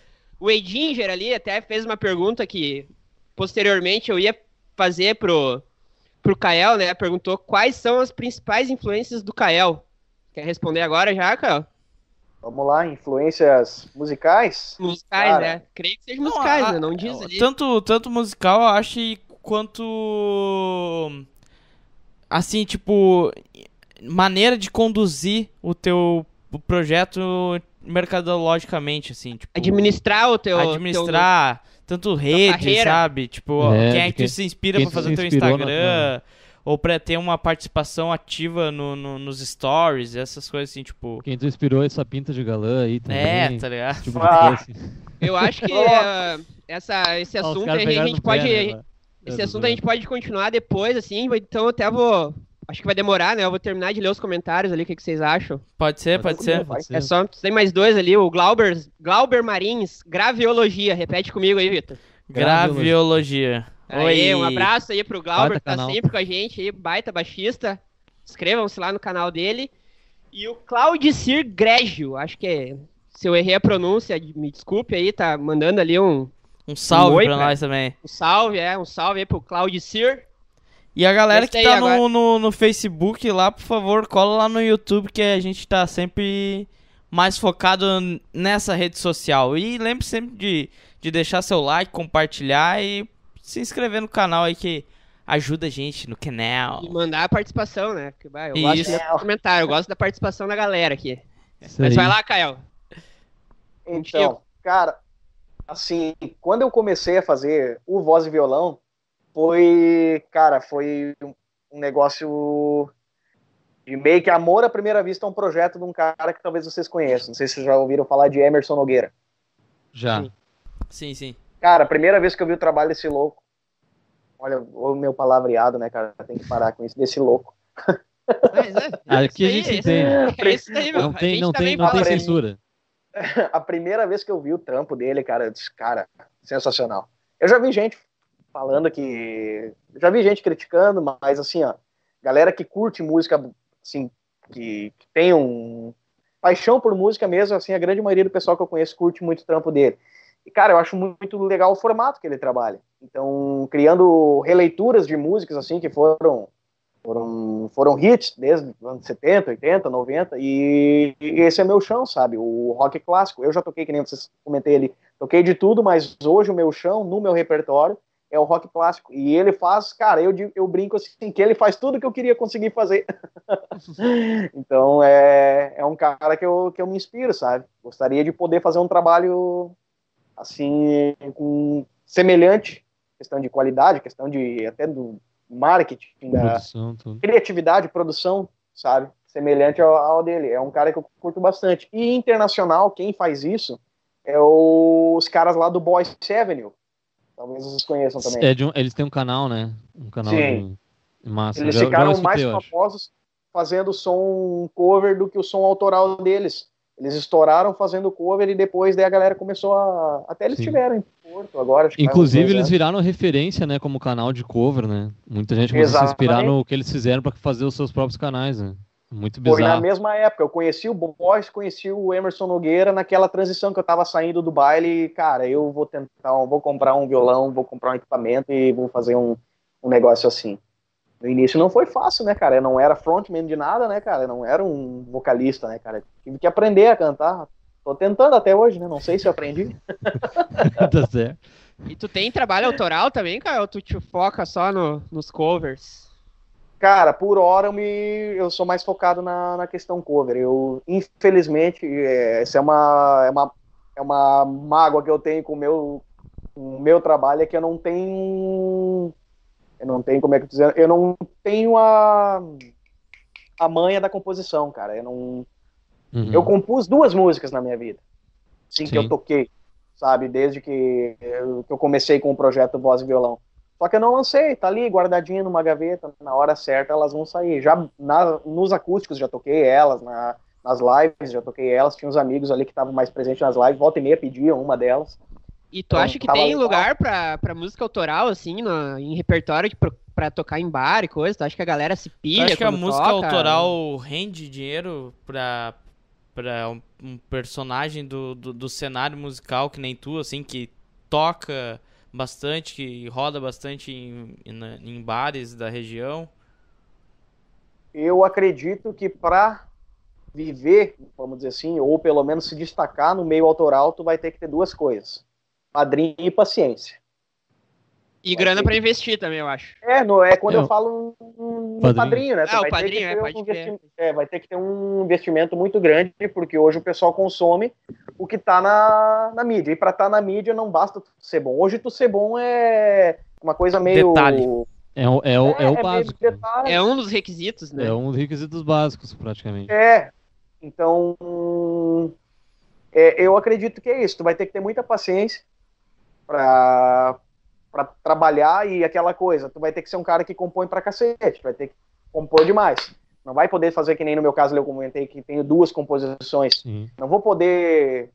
O Edinger ali até fez uma pergunta que posteriormente eu ia fazer pro, pro Kael, né? Perguntou quais são as principais influências do Kael. Quer responder agora já, Kael? Vamos lá, influências musicais? Musicais, Cara. né? Creio que sejam musicais, não, né? Não diz ali. Tanto, tanto musical, eu acho, quanto. Assim, tipo. Maneira de conduzir o teu projeto mercadologicamente, assim, tipo... Administrar o teu... Administrar, teu, tanto rede, sabe? Tipo, é, quem é que quem, se inspira pra fazer o teu Instagram... Ou pra ter uma participação ativa no, no, nos stories, essas coisas assim, tipo... Quem tu inspirou essa pinta de galã aí também. É, tá ligado? Tipo ah. Eu acho que uh, essa, esse assunto a gente pode... Pé, né, esse assunto a gente pode continuar depois, assim, então eu até vou Acho que vai demorar, né? Eu vou terminar de ler os comentários ali, o que, que vocês acham? Pode ser, pode, pode ser. Pode ser. É só, tem mais dois ali, o Glauber, Glauber Marins, Graviologia. Repete comigo aí, Vitor. Graviologia. Aí, um abraço aí pro Glauber, que tá canal. sempre com a gente aí, baita baixista. Inscrevam-se lá no canal dele. E o Claudicir Grégio, acho que é, se eu errei a pronúncia, me desculpe aí, tá mandando ali um... Um salve um oi, pra, pra nós também. Um salve, é, um salve aí pro Claudicir. E a galera que tá no, no, no, Facebook lá, por favor, cola lá no YouTube que a gente tá sempre mais focado nessa rede social. E lembre sempre de, de deixar seu like, compartilhar e se inscrever no canal aí que ajuda a gente no canal. E mandar a participação, né? Porque, vai, eu gosto Isso. de comentário, eu gosto da participação da galera aqui. Isso Mas aí. vai lá, Caio. Então, cara, assim, quando eu comecei a fazer o voz e violão, foi, cara, foi um- negócio de meio que amor à primeira vista a um projeto de um cara que talvez vocês conheçam. Não sei se vocês já ouviram falar de Emerson Nogueira. Já. Sim. Sim, sim. Cara, a primeira vez que eu vi o trabalho desse louco, olha, o meu palavreado, né, cara, tem que parar com isso, desse louco. Mas, é, Aqui a isso gente entende. É isso aí, meu. Não A tem, não tem, não tem censura. a primeira vez que eu vi o trampo dele, cara, eu disse, cara, sensacional. Eu já vi gente falando que. Já vi gente criticando, mas assim, ó, galera que curte música, assim, que, que tem um paixão por música mesmo, assim, a grande maioria do pessoal que eu conheço curte muito o trampo dele. E, cara, eu acho muito legal o formato que ele trabalha. Então, criando releituras de músicas, assim, que foram foram, foram hits desde os anos 70, 80, 90, e, e esse é meu chão, sabe? O rock clássico. Eu já toquei, que nem vocês comentei ali, toquei de tudo, mas hoje o meu chão, no meu repertório, é o rock clássico. E ele faz, cara, eu, eu brinco assim, que ele faz tudo que eu queria conseguir fazer. então é, é um cara que eu, que eu me inspiro, sabe? Gostaria de poder fazer um trabalho assim, com semelhante, questão de qualidade, questão de até do marketing, da, Produção, tudo. criatividade, produção, sabe? Semelhante ao, ao dele. É um cara que eu curto bastante. E internacional, quem faz isso é os caras lá do Boys Avenue. Talvez vocês conheçam também. É um- eles têm um canal, né? Um canal Sim. de massa. Eles Já- já ficaram escutei, mais famosos fazendo som cover do que o som autoral deles. Eles estouraram fazendo cover e depois daí a galera começou a. Até eles Sim. tiveram em Porto agora. Inclusive, eles anos. viraram referência, né, como canal de cover, né? Muita gente começou a se inspirar no que eles fizeram para fazer os seus próprios canais, né? Muito Foi na bizarro. mesma época. Eu conheci o Boys, conheci o Emerson Nogueira naquela transição que eu tava saindo do baile. E, cara, eu vou tentar, vou comprar um violão, vou comprar um equipamento e vou fazer um, um negócio assim. No início não foi fácil, né, cara? Eu não era frontman de nada, né, cara? Eu não era um vocalista, né, cara? Tive que aprender a cantar. Tô tentando até hoje, né? Não sei se eu aprendi. tá certo. E tu tem trabalho autoral também, Caio? Ou tu te foca só no- nos covers? Cara, por hora eu, me, eu sou mais focado na, na questão cover. Eu, infelizmente, é, essa é uma, é, uma, é uma mágoa que eu tenho com o meu, com o meu trabalho, é que eu não tenho. Eu não tenho, como é que eu tô dizendo? Eu não tenho a, a manha da composição, cara. Eu não. Uhum. Eu compus duas músicas na minha vida. Assim que Sim. eu toquei, sabe? Desde que eu, que eu comecei com o projeto Voz e Violão. Só que eu não lancei, tá ali guardadinha numa gaveta, na hora certa elas vão sair. Já na- nos acústicos já toquei elas, na- nas lives já toquei elas, tinha uns amigos ali que estavam mais presentes nas lives, volta e meia pediam uma delas. E tu Então, acha que tem lugar pra, pra música autoral, assim, no- em repertório de, pro- pra tocar em bar e coisa? Tu acha que a galera se Tu pilha acha que a música toca? autoral rende dinheiro pra, pra um, um personagem do, do, do cenário musical que nem tu, assim, que toca bastante, que roda bastante em, em, em bares da região? Eu acredito que para viver, vamos dizer assim, ou pelo menos se destacar no meio autoral, tu vai ter que ter duas coisas: padrinho e paciência. E grana pra investir também, eu acho. É, no, é quando É, eu falo no padrinho. padrinho, né? Ah, o vai ter que padrinho, ter é, um é, vai ter que ter um investimento muito grande, porque hoje o pessoal consome o que tá na, na mídia. E para estar na mídia não basta tu ser bom. Hoje tu ser bom é uma coisa meio. Detalhe. É, o- é, o, é o meio básico. detalhe. É um dos requisitos, né? É um dos requisitos básicos, praticamente. É. Então, é, eu acredito que é isso. Tu vai ter que ter muita paciência para para trabalhar e aquela coisa. Tu vai ter que ser um cara que compõe pra cacete. Vai ter que compor demais. Não vai poder fazer que nem no meu caso eu comentei que tenho duas composições. Sim. Não vou poder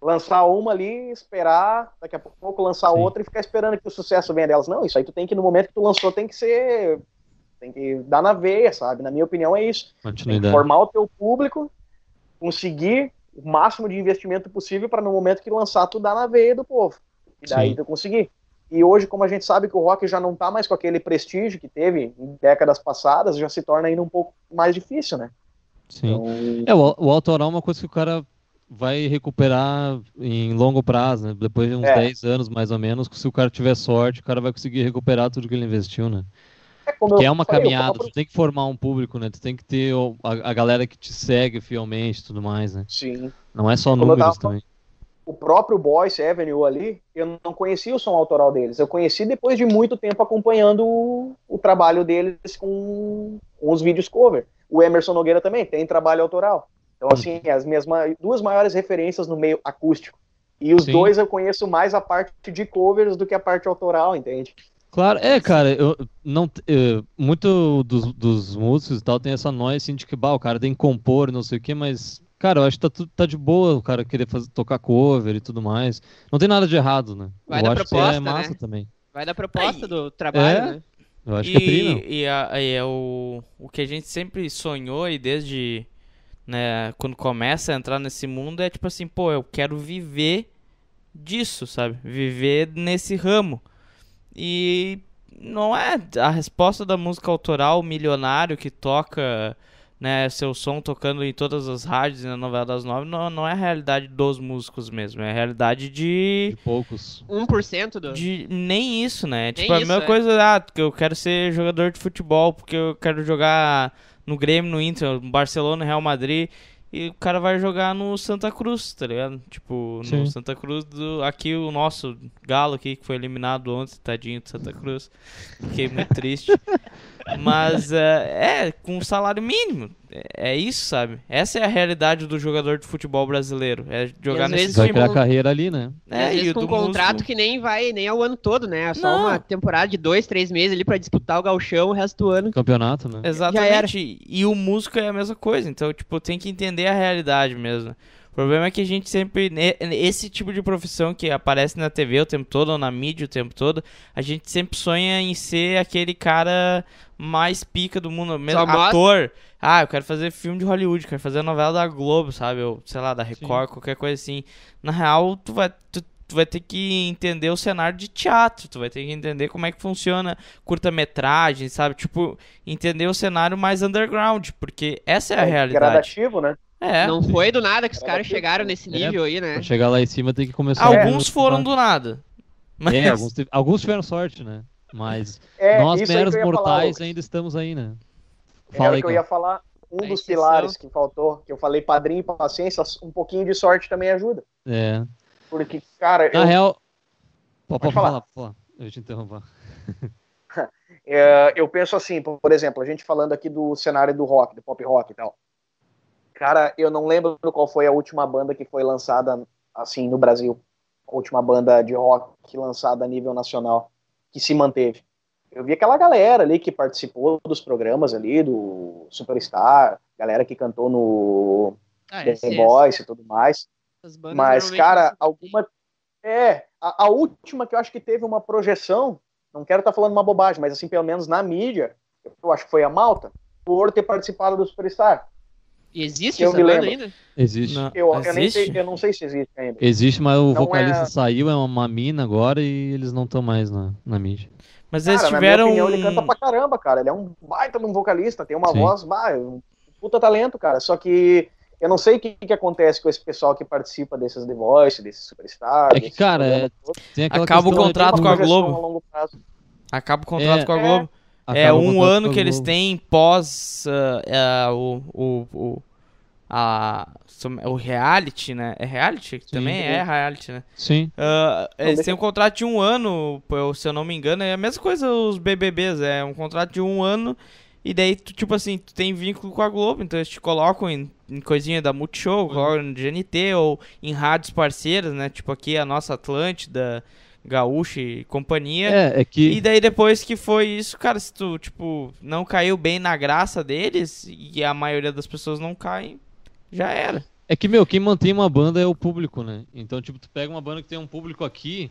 lançar uma ali, esperar, daqui a pouco lançar Sim. outra e ficar esperando que o sucesso venha delas. Não, isso aí tu tem que, no momento que tu lançou, tem que ser. Tem que dar na veia, sabe? Na minha opinião, é isso. Tem que Continuidade. formar o teu público, conseguir o máximo de investimento possível para no momento que lançar tu dar na veia do povo. E daí Sim. tu conseguir. E hoje, como a gente sabe que o rock já não tá mais com aquele prestígio que teve em décadas passadas, já se torna ainda um pouco mais difícil, né? Sim. Então, É, o, o autoral é uma coisa que o cara vai recuperar em longo prazo, né? Depois de uns É. 10 anos, mais ou menos, se o cara tiver sorte, o cara vai conseguir recuperar tudo que ele investiu, né? é como Que eu é uma falei, caminhada, próprio- tu tem que formar um público, né? Tu tem que ter a, a galera que te segue fielmente e tudo mais, né? Sim. Não é só Como números tava- também. O próprio Boyce Avenue ali, eu não conhecia o som autoral deles. Eu conheci depois de muito tempo acompanhando o, o trabalho deles com, com os vídeos cover. O Emerson Nogueira também tem trabalho autoral. Então, assim, as minhas duas maiores referências no meio acústico. E os Sim. dois eu conheço mais a parte de covers do que a parte autoral, entende? Claro, é, cara, eu não eh, muito dos, dos músicos e tal tem essa noia assim de que bah, o cara tem que compor, não sei o que, mas cara, eu acho que tá, tá de boa o cara querer fazer, tocar cover e tudo mais. Não tem nada de errado, né? Vai eu da acho que proposta, é massa né? também. Vai da proposta Aí- do trabalho, É. né? Eu acho que é tri. E, e a- e é o, o que a gente sempre sonhou e desde, né, quando começa a entrar nesse mundo é tipo assim, pô, eu quero viver disso, sabe? Viver nesse ramo. E não é a resposta da música autoral milionário que toca, né, seu som tocando em todas as rádios e na novela das nove, não, não é a realidade dos músicos mesmo, é a realidade de De poucos. 1% do. de nem isso, né? Nem tipo, a isso, mesma é. coisa, ah, que eu quero ser jogador de futebol, porque eu quero jogar no Grêmio, no Inter, no Barcelona, no Real Madrid. E o cara vai jogar no Santa Cruz, tá ligado? Tipo, Sim. no Santa Cruz do. Aqui o nosso Galo aqui, que foi eliminado ontem, tadinho do Santa Cruz. Fiquei muito triste. Mas é, é, com salário mínimo. É, é isso, sabe? Essa é a realidade do jogador de futebol brasileiro. É jogar nesse vezes Vai carreira ali, né? E às vezes e o com um do contrato músico- que nem vai nem ao ano todo, né? É Só Não. uma temporada de dois, três meses ali pra disputar o galchão o resto do ano. Campeonato, né? Exatamente. E o músico é a mesma coisa. Então, tipo, tem que entender a realidade mesmo. O problema é que a gente sempre. ne- Esse tipo de profissão que aparece na TV o tempo todo, ou na mídia o tempo todo, a gente sempre sonha em ser aquele cara mais pica do mundo. Mesmo Só mostra- ator. Ah, eu quero fazer filme de Hollywood, quero fazer novela da Globo, sabe? Ou, sei lá, da Record, qualquer coisa assim. Na real, tu vai. Tu, tu vai ter que entender o cenário de teatro, tu vai ter que entender como é que funciona curta-metragem, sabe? Tipo, entender o cenário mais underground, porque essa é a realidade. Gradativo, né? É. Não foi do nada que os caras chegaram nesse nível aí, né? Pra chegar lá em cima tem que começar Alguns a- foram do nada. Mas É, alguns, alguns tiveram sorte, né? Mas É, nós, meros falar, mortais, Lucas. ainda estamos aí, né? Era Fala o aí, que eu cara. ia falar. Um A dos pilares que faltou, que eu falei padrinho e paciência, um pouquinho de sorte também ajuda. É. Porque, cara, Na eu, real. Pode, Pode falar. falar, pode falar. Eu te interromper. é, eu penso assim, por por exemplo, a gente falando aqui do cenário do rock, do pop rock e tal. Cara, eu não lembro qual foi a última banda que foi lançada assim no Brasil. A última banda de rock lançada a nível nacional que se manteve. Eu vi aquela galera ali que participou dos programas ali, do Superstar, galera que cantou no Ah, The Voice e tudo mais. Mas, cara, alguma. É, a, a última que eu acho que teve uma projeção, não quero estar falando uma bobagem, mas assim, pelo menos na mídia, eu acho que foi a Malta, por ter participado do Superstar. E existe eu essa banda ainda? Existe. Não, Eu, eu, nem existe? sei, eu não sei se existe ainda. Existe, mas o Não vocalista é- saiu, é uma mina agora e eles não estão mais na, na mídia. Mas Cara, eles na tiveram. minha opinião, ele canta pra caramba, cara. Ele é um baita de um vocalista, tem uma Sim. voz, bah, um puta talento, cara. Só que eu não sei o que, que acontece com esse pessoal que participa desses The Voice, desses Superstar. É que, cara, é- Acaba o contrato com a Globo. a longo prazo. Acaba o contrato É. com a É. Globo. é o um ano que eles têm pós ah, ah, o, o, o, a, o reality, né? É reality? Também Sim. é reality, né? Sim. Ah, eles têm um contrato de um ano, se eu não me engano, é a mesma coisa os BBBs, é um contrato de um ano e daí, tu, tipo assim, tu tem vínculo com a Globo, então eles te colocam em, em coisinha da Multishow, colocam no GNT ou em rádios parceiras, né? Tipo aqui a nossa Atlântida, Gaúcha e companhia. É, é que. E daí depois que foi isso, cara, se tu, tipo, não caiu bem na graça deles, e a maioria das pessoas não caem, já era. É que, meu, quem mantém uma banda é o público, né? Então, tipo, tu pega uma banda que tem um público aqui,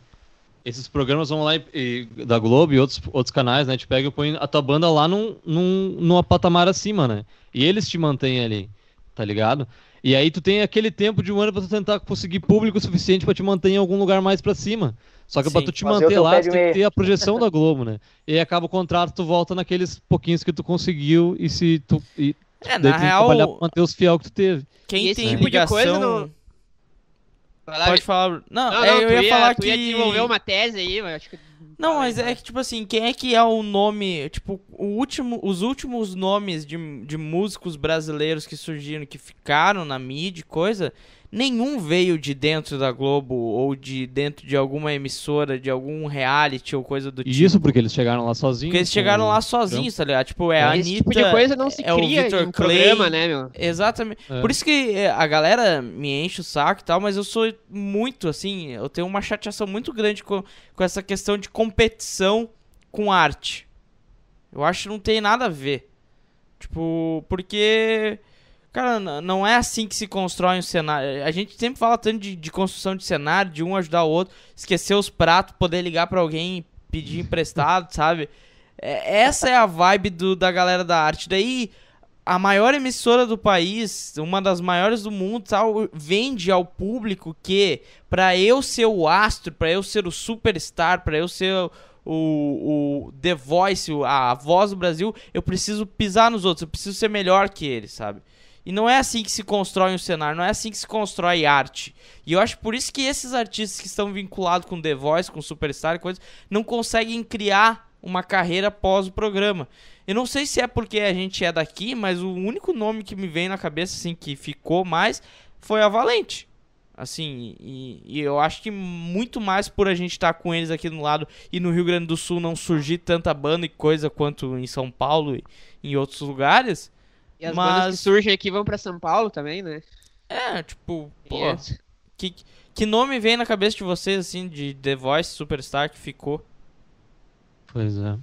esses programas vão lá e, e- da Globo e outros, outros canais, né? Te pega e põe a tua banda lá num, num, numa patamar acima, né? E eles te mantêm ali, tá ligado? E aí tu tem aquele tempo de um ano pra tu tentar conseguir público suficiente pra te manter em algum lugar mais pra cima. Só que pra Sim, tu te manter lá, tu de tem que ter a projeção da Globo, né? E aí acaba o contrato, tu volta naqueles pouquinhos que tu conseguiu e se tu... E É, na trabalhar real, pra manter os fiel que tu teve. quem E esse tem tipo de ligação... coisa lá, Pode falar. Não, Não, é, não, eu tu ia, falar que. ia desenvolver uma tese aí, mas acho que... Não, mas é que, tipo assim, quem é que é o nome. Tipo, o último, os últimos nomes de, de músicos brasileiros que surgiram, que ficaram na mídia e coisa, nenhum veio de dentro da Globo ou de dentro de alguma emissora, de algum reality ou coisa do E tipo. isso porque eles chegaram lá sozinhos. Porque eles chegaram o lá sozinhos, tá ligado? Tipo, é a Esse Anitta. tipo de coisa não se é o cria Victor em Clay. programa, né, meu? Exatamente. É. Por isso que é, a galera me enche o saco e tal, mas eu sou muito, assim, eu tenho uma chateação muito grande com, com essa questão de competição com arte. Eu acho que não tem nada a ver. Tipo, porque. Cara, não é assim que se constrói um cenário. A gente sempre fala tanto de, de construção de cenário, de um ajudar o outro, esquecer os pratos, poder ligar pra alguém e pedir emprestado, sabe? É- essa é a vibe do, da galera da arte. Daí, a maior emissora do país, uma das maiores do mundo, tal, vende ao público que pra eu ser o astro, pra eu ser o superstar, pra eu ser o, o The Voice, a voz do Brasil, eu preciso pisar nos outros, eu preciso ser melhor que eles, sabe? E não é assim que se constrói um cenário, não é assim que se constrói arte. E eu acho por isso que esses artistas que estão vinculados com The Voice, com Superstar e coisas, não conseguem criar uma carreira após o programa. Eu não sei se é porque a gente é daqui, mas o único nome que me vem na cabeça, assim, que ficou mais, foi a Valente. Assim, e, e eu acho que muito mais por a gente estar com eles aqui no lado e no Rio Grande do Sul não surgir tanta banda e coisa quanto em São Paulo e em outros lugares. E as Mas- bandas que surgem aqui vão pra São Paulo também, né? É, tipo, pô, Tem essa. que, que nome vem na cabeça de vocês, assim, de The Voice Superstar que ficou? Pois é.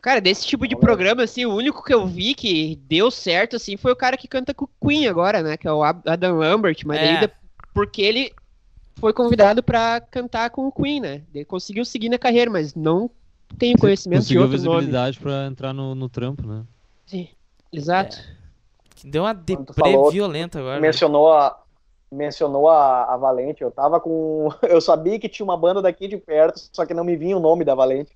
Cara, desse tipo de programa, assim, o único que eu vi que deu certo, assim, foi o cara que canta com o Queen agora, né? Que é o Adam Lambert, mas É. de- porque ele foi convidado pra cantar com o Queen, né? Ele conseguiu seguir na carreira, mas não tenho conhecimento de Conseguiu outro nome. visibilidade pra entrar no, no trampo, né? Sim, exato. Que deu uma deprê falou- violenta agora. né? mencionou a mencionou a, a Valente, eu tava com eu sabia que tinha uma banda daqui de perto, só que não me vinha o nome da Valente.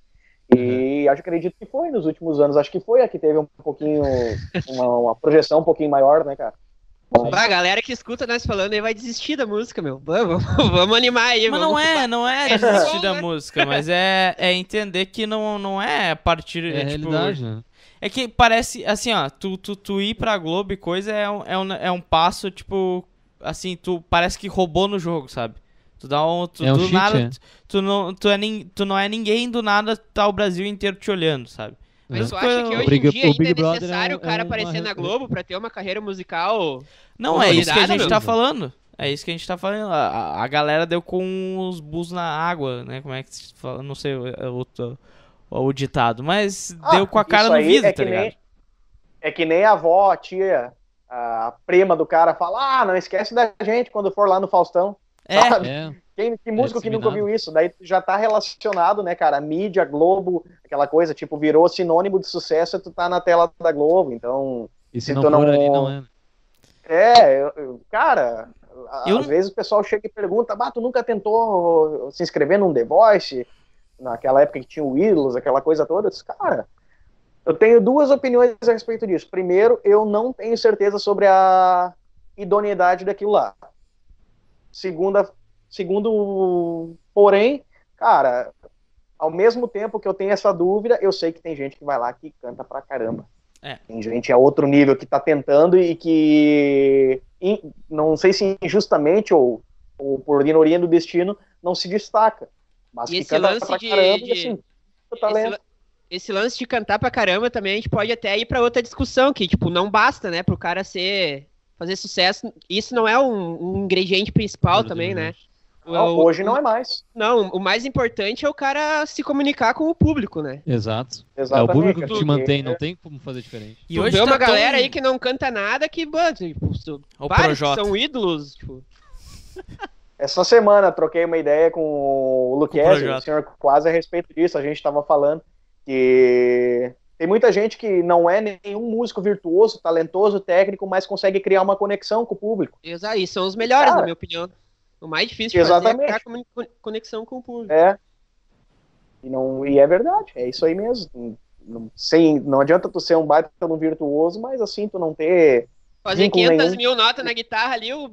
E acho acredito que foi nos últimos anos, acho que foi a que teve um pouquinho uma, uma projeção um pouquinho maior, né, cara? Bah, a galera que escuta nós falando aí vai desistir da música, meu. Vamos, vamos animar aí, Mas vamos não é, não é desistir da música, mas é, é entender que não, não é a partir. É, É, a tipo, realidade, né? É que parece, assim, ó, tu, tu, tu ir pra Globo e coisa é um, é, um, é um passo, tipo, assim, tu parece que roubou no jogo, sabe? Tu dá um. Tu, É um do cheat, nada, é. tu, tu não, tu, é nin- tu não é ninguém, do nada tá o Brasil inteiro te olhando, sabe? Mas tu acha que hoje Big- em dia ainda Big é Brother necessário é o cara aparecer na Globo pra ter uma carreira musical? Não, é isso que a gente meu. tá falando. É isso que a gente tá falando. A, a- galera deu com os bus na água, né? Como é que se fala? Não sei o, o, o ditado, mas Ah, deu com a cara no vidro, é tá que ligado? nem, é que nem a avó, a tia, a prima do cara fala: "Ah, não esquece da gente quando for lá no Faustão". É, sabe? É, Quem, que músico que nunca ouviu isso? Daí já tá relacionado, né, cara? Mídia, Globo, aquela coisa, tipo, virou sinônimo de sucesso e tu tá na tela da Globo. Então, e se Se não tu não- ali, não é. é, eu- eu- cara, a- Eu- às vezes o pessoal chega e pergunta, bah, tu nunca tentou se inscrever num The Voice? Naquela época que tinha o Ídolos, aquela coisa toda. Eu disse, cara, eu tenho duas opiniões a respeito disso. Primeiro, eu não tenho certeza sobre a idoneidade daquilo lá. Segunda, segundo, porém, cara, ao mesmo tempo que eu tenho essa dúvida, eu sei que tem gente que vai lá que canta pra caramba. É. Tem gente a outro nível que tá tentando e que, não sei se injustamente ou, ou por ironia do destino, não se destaca. Mas E esse lance pra de- caramba de- assim, Esse, esse lance de cantar pra caramba também a gente pode até ir pra outra discussão, que, tipo, não basta, né, pro cara ser. fazer sucesso. Isso não é um, um ingrediente principal também, né? Não, O- hoje não é mais. Não, o mais importante é o cara se comunicar com o público, né? Exato. É o Exatamente. público que te mantém, não tem como fazer diferente. E tu hoje vê tá uma tão- galera aí que não canta nada que, mano, tipo, Projota. são ídolos, tipo. Essa semana troquei uma ideia com o Luquezzi, Projota. o senhor quase a respeito disso. A gente estava falando que tem muita gente que não é nenhum músico virtuoso, talentoso, técnico, mas consegue criar uma conexão com o público. Exa- E são os melhores, Cara, na minha opinião. O mais difícil é exatamente. criar comuni- conexão com o público. É. E, não, e é verdade, é isso aí mesmo. não, sem, não adianta tu ser um baita no virtuoso, mas assim, tu não ter Fazer 500 mil notas na guitarra ali, o,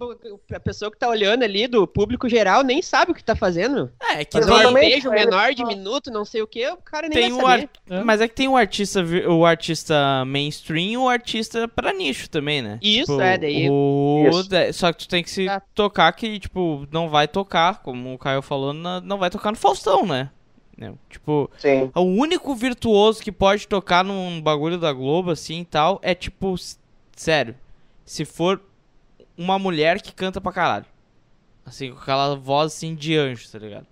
a pessoa que tá olhando ali, do público geral, nem sabe o que tá fazendo. É, que Fazer um arpejo menor de minuto, não sei o que, o cara nem tem vai saber. Um ar... Mas é que tem o artista, o artista mainstream e o artista pra nicho também, né? Isso, tipo, é, daí... O... Isso. Só que tu tem que se é. tocar que, tipo, não vai tocar, como o Caio falou, não vai tocar no Faustão, né? Tipo, Sim. o único virtuoso que pode tocar num bagulho da Globo, assim, e tal, é tipo, sério se for uma mulher que canta pra caralho. Assim, com aquela voz assim de anjo, tá ligado?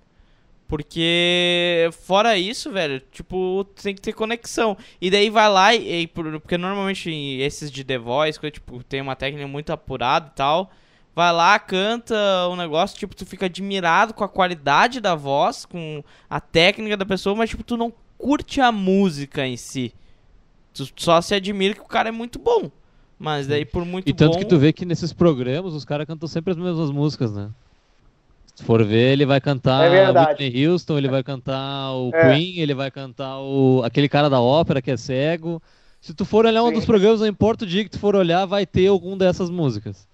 Porque, fora isso, velho, tipo, tem que ter conexão. E daí vai lá e, e porque normalmente esses de The Voice, que, tipo, tem uma técnica muito apurada e tal. Vai lá, canta um negócio, tipo, tu fica admirado com a qualidade da voz, com a técnica da pessoa, mas, tipo, tu não curte a música em si. Tu só se admira que o cara é muito bom. Mas daí por muito E tanto bom... que tu vê que nesses programas os caras cantam sempre as mesmas músicas, né? Se for ver, ele vai cantar é Whitney Houston, ele vai cantar o é. Queen, ele vai cantar o aquele cara da ópera que é cego. Se tu for olhar Sim. um dos programas, não importa o dia que tu for olhar, vai ter algum dessas músicas.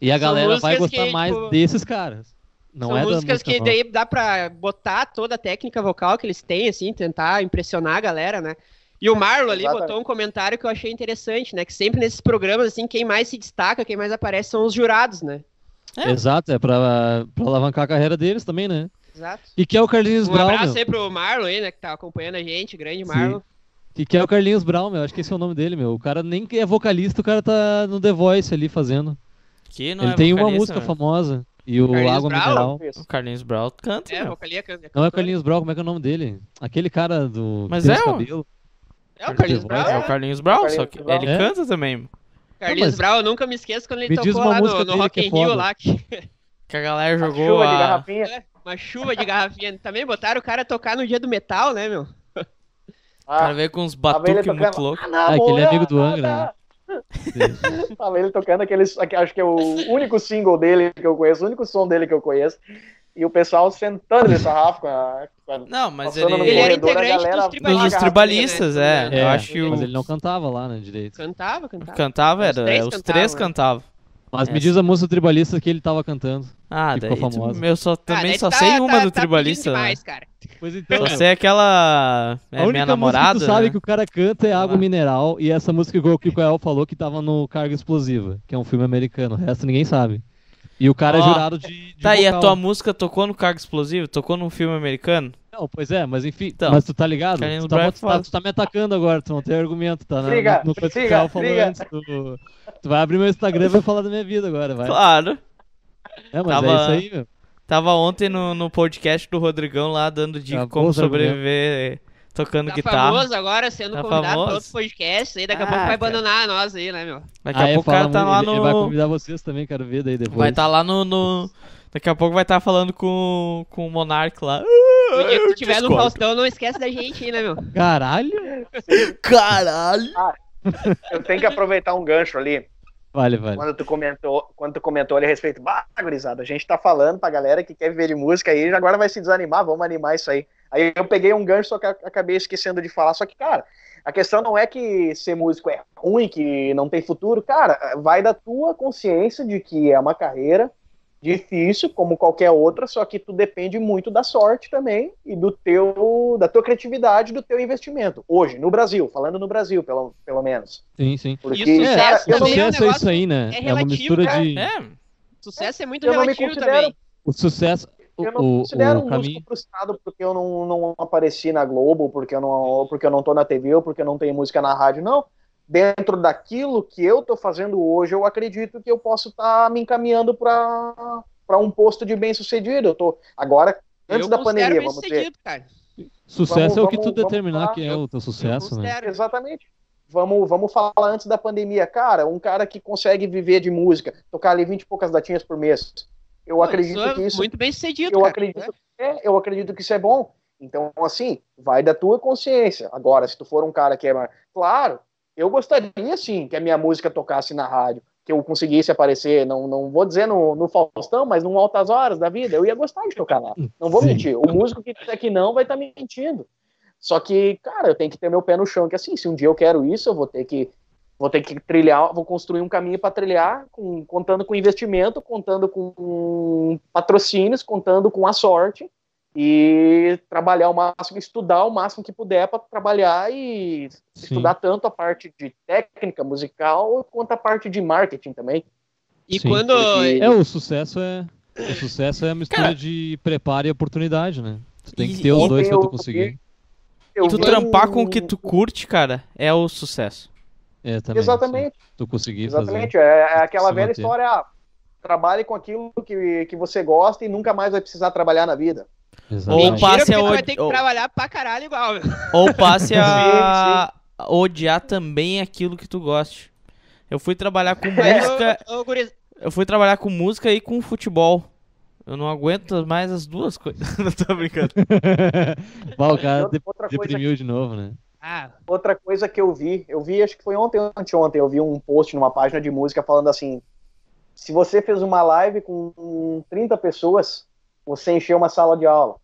E a São galera vai gostar que, mais tipo, desses caras. Não São é músicas música que nova. daí dá pra botar toda a técnica vocal que eles têm, assim, tentar impressionar a galera, né? E o Marlon ali Exatamente. botou um comentário que eu achei interessante, né? Que sempre nesses programas, assim, quem mais se destaca, quem mais aparece são os jurados, né? É. Exato, é pra, pra alavancar a carreira deles também, né? Exato. E que é o Carlinhos Um Brown, abraço meu. aí pro Marlon aí, né? Que tá acompanhando a gente, grande Sim. Marlon. E que é o Carlinhos Brown, meu. Acho que esse é o nome dele, meu. O cara nem é vocalista, o cara tá no The Voice ali fazendo. Que não Ele é tem uma música né? famosa. E o Carlinhos Água Brown? Mineral. Isso. O Carlinhos Brown canta, É, meu. vocalia can- Não é o Carlinhos Brown, como é que é o nome dele? Aquele cara do. Mas é, cabelos. É o Carlinhos Brown. É o Carlinhos Brown, Carlinhos só que Brown. ele É? canta também. Carlinhos mas- Brown, eu nunca me esqueço quando ele Me tocou lá no, no Rock que é in Rio lá, que Que a galera Uma jogou chuva de a... garrafinha. uma chuva de garrafinha. Também botaram o cara tocar no dia do metal, né, meu? O Ah, cara veio com uns batuques muito loucos. Ah, aquele é amigo do Angra, né? Tava ele tocando aqueles, aque- acho que é o único single dele que eu conheço, o único som dele que eu conheço. E o pessoal sentando nesse sarrafo com a, com a- Não, mas ele... no Ele era integrante galera- dos tribalistas. Dos tribalistas, é. né? Eu acho que o... Mas ele não cantava lá, né, direito. Cantava, cantava. Cantava, Os era, três os cantavam, três né? cantavam. Mas me Essa. diz a música tribalista que ele tava cantando. Ah, Que daí ficou tu- famosa. eu só, Ah, também daí só tá- sei uma tá- do tá tribalista, né? demais, cara. Pois então. Só sei aquela... É a única minha namorada, música que tu sabe né? que o cara canta é Água lá. Mineral e essa música que o Kiko El falou que tava no Carga Explosiva, que é um filme americano. O resto ninguém sabe. E o cara Ó, é jurado de, de Tá, e a tua música tocou no Cargo Explosivo? Tocou num filme americano? Não, pois é, mas enfim. Então, mas tu tá ligado? Tu tá, é tá, tu tá me atacando agora, tu não tem argumento, tá? Na, Briga, no, no falou briga. antes. Tu, tu vai abrir meu Instagram e vai falar da minha vida agora, vai. Claro. É, mas Tava- é isso aí, meu. Tava ontem no, no podcast do Rodrigão lá, dando dica como sobreviver tocando Tá guitarra. famoso agora, sendo Tá convidado famoso? pra outro podcast. Aí daqui a Ah, pouco vai cara. abandonar nós aí, né, meu? Daqui Ah, a pouco o cara tá muito, lá ele, ele vai no... convidar vocês também, quero ver daí depois. Vai estar lá no, no- Daqui a pouco vai estar falando com, com o Monark lá. O dia que tu tiver no Discordo. Faustão, não esquece da gente aí, né, meu? Caralho! Caralho! Eu tenho que aproveitar um gancho ali. Vale, vale. Quando tu comentou, quando tu comentou ali a respeito, bah, gurizada, a gente tá falando pra galera que quer viver de música aí, agora vai se desanimar, vamos animar isso aí. Aí eu peguei um gancho, só que acabei esquecendo de falar. Só que, cara, a questão não é que ser músico é ruim, que não tem futuro. Cara, vai da tua consciência de que é uma carreira difícil, como qualquer outra, só que tu depende muito da sorte também e do teu, da tua criatividade, do teu investimento. Hoje, no Brasil, falando no Brasil, pelo, pelo menos. Sim, sim. Porque, E o cara, sucesso eu não, também é um sucesso é, isso aí, né? é É, uma relativo, mistura né? de. É, Sucesso é muito Eu relativo também. O sucesso. Eu não o, considero o um caminho. músico frustrado porque eu não, não apareci na Globo, porque eu não, porque eu não tô na TV, ou porque eu não tenho música na rádio, não. Dentro daquilo que eu tô fazendo hoje, eu acredito que eu posso estar me encaminhando para para um posto de bem sucedido. Eu tô agora antes eu da pandemia, vamos dizer. cara. Sucesso Vamos- é o que vamos- tu determinar que é o teu Eu sucesso, né? Exatamente. Vamos, vamos falar antes da pandemia. Cara, um cara que consegue viver de música, tocar ali 20 e poucas datinhas por mês. Eu Pô, acredito isso é que isso muito bem sucedido, eu cara. acredito, é, eu acredito que isso é bom. Então, assim, vai da tua consciência. Agora, se tu for um cara que é. mais- Claro, eu gostaria sim que a minha música tocasse na rádio, que eu conseguisse aparecer, não, não vou dizer no, no Faustão, mas num Altas Horas da vida. Eu ia gostar de tocar lá. Não vou Sim. mentir. O músico que disser que não vai estar mentindo. Só que, cara, eu tenho que ter meu pé no chão, que assim, se um dia eu quero isso, eu vou ter que vou ter que trilhar, vou construir um caminho para trilhar, com, contando com investimento, contando com patrocínios, contando com a sorte e trabalhar o máximo, estudar o máximo que puder para trabalhar e Sim. estudar tanto a parte de técnica musical quanto a parte de marketing também. E Sim. quando Porque... é o sucesso é o sucesso é a mistura Cara, de preparo e oportunidade, né? Tu tem que ter os dois para tu conseguir. E tu trampar com o que tu curte, cara, é o sucesso. É, também, Exatamente. Sim. Tu conseguir Exatamente. fazer. É, é aquela velha manter. história, ah, trabalhe com aquilo que, que você gosta e nunca mais vai precisar trabalhar na vida. Exatamente. Ou passe a vai ter que ou... trabalhar pra caralho igual. Ou passe a sim, sim. odiar também aquilo que tu goste. Eu fui trabalhar com música. Eu fui trabalhar com música e com futebol. Eu não aguento mais as duas coisas. não tô brincando. O cara deprimiu de novo, né? Ah. Outra coisa que eu vi, eu vi, acho que foi ontem ou anteontem, eu vi um post numa página de música falando assim: se você fez uma live com 30 pessoas, você encheu uma sala de aula.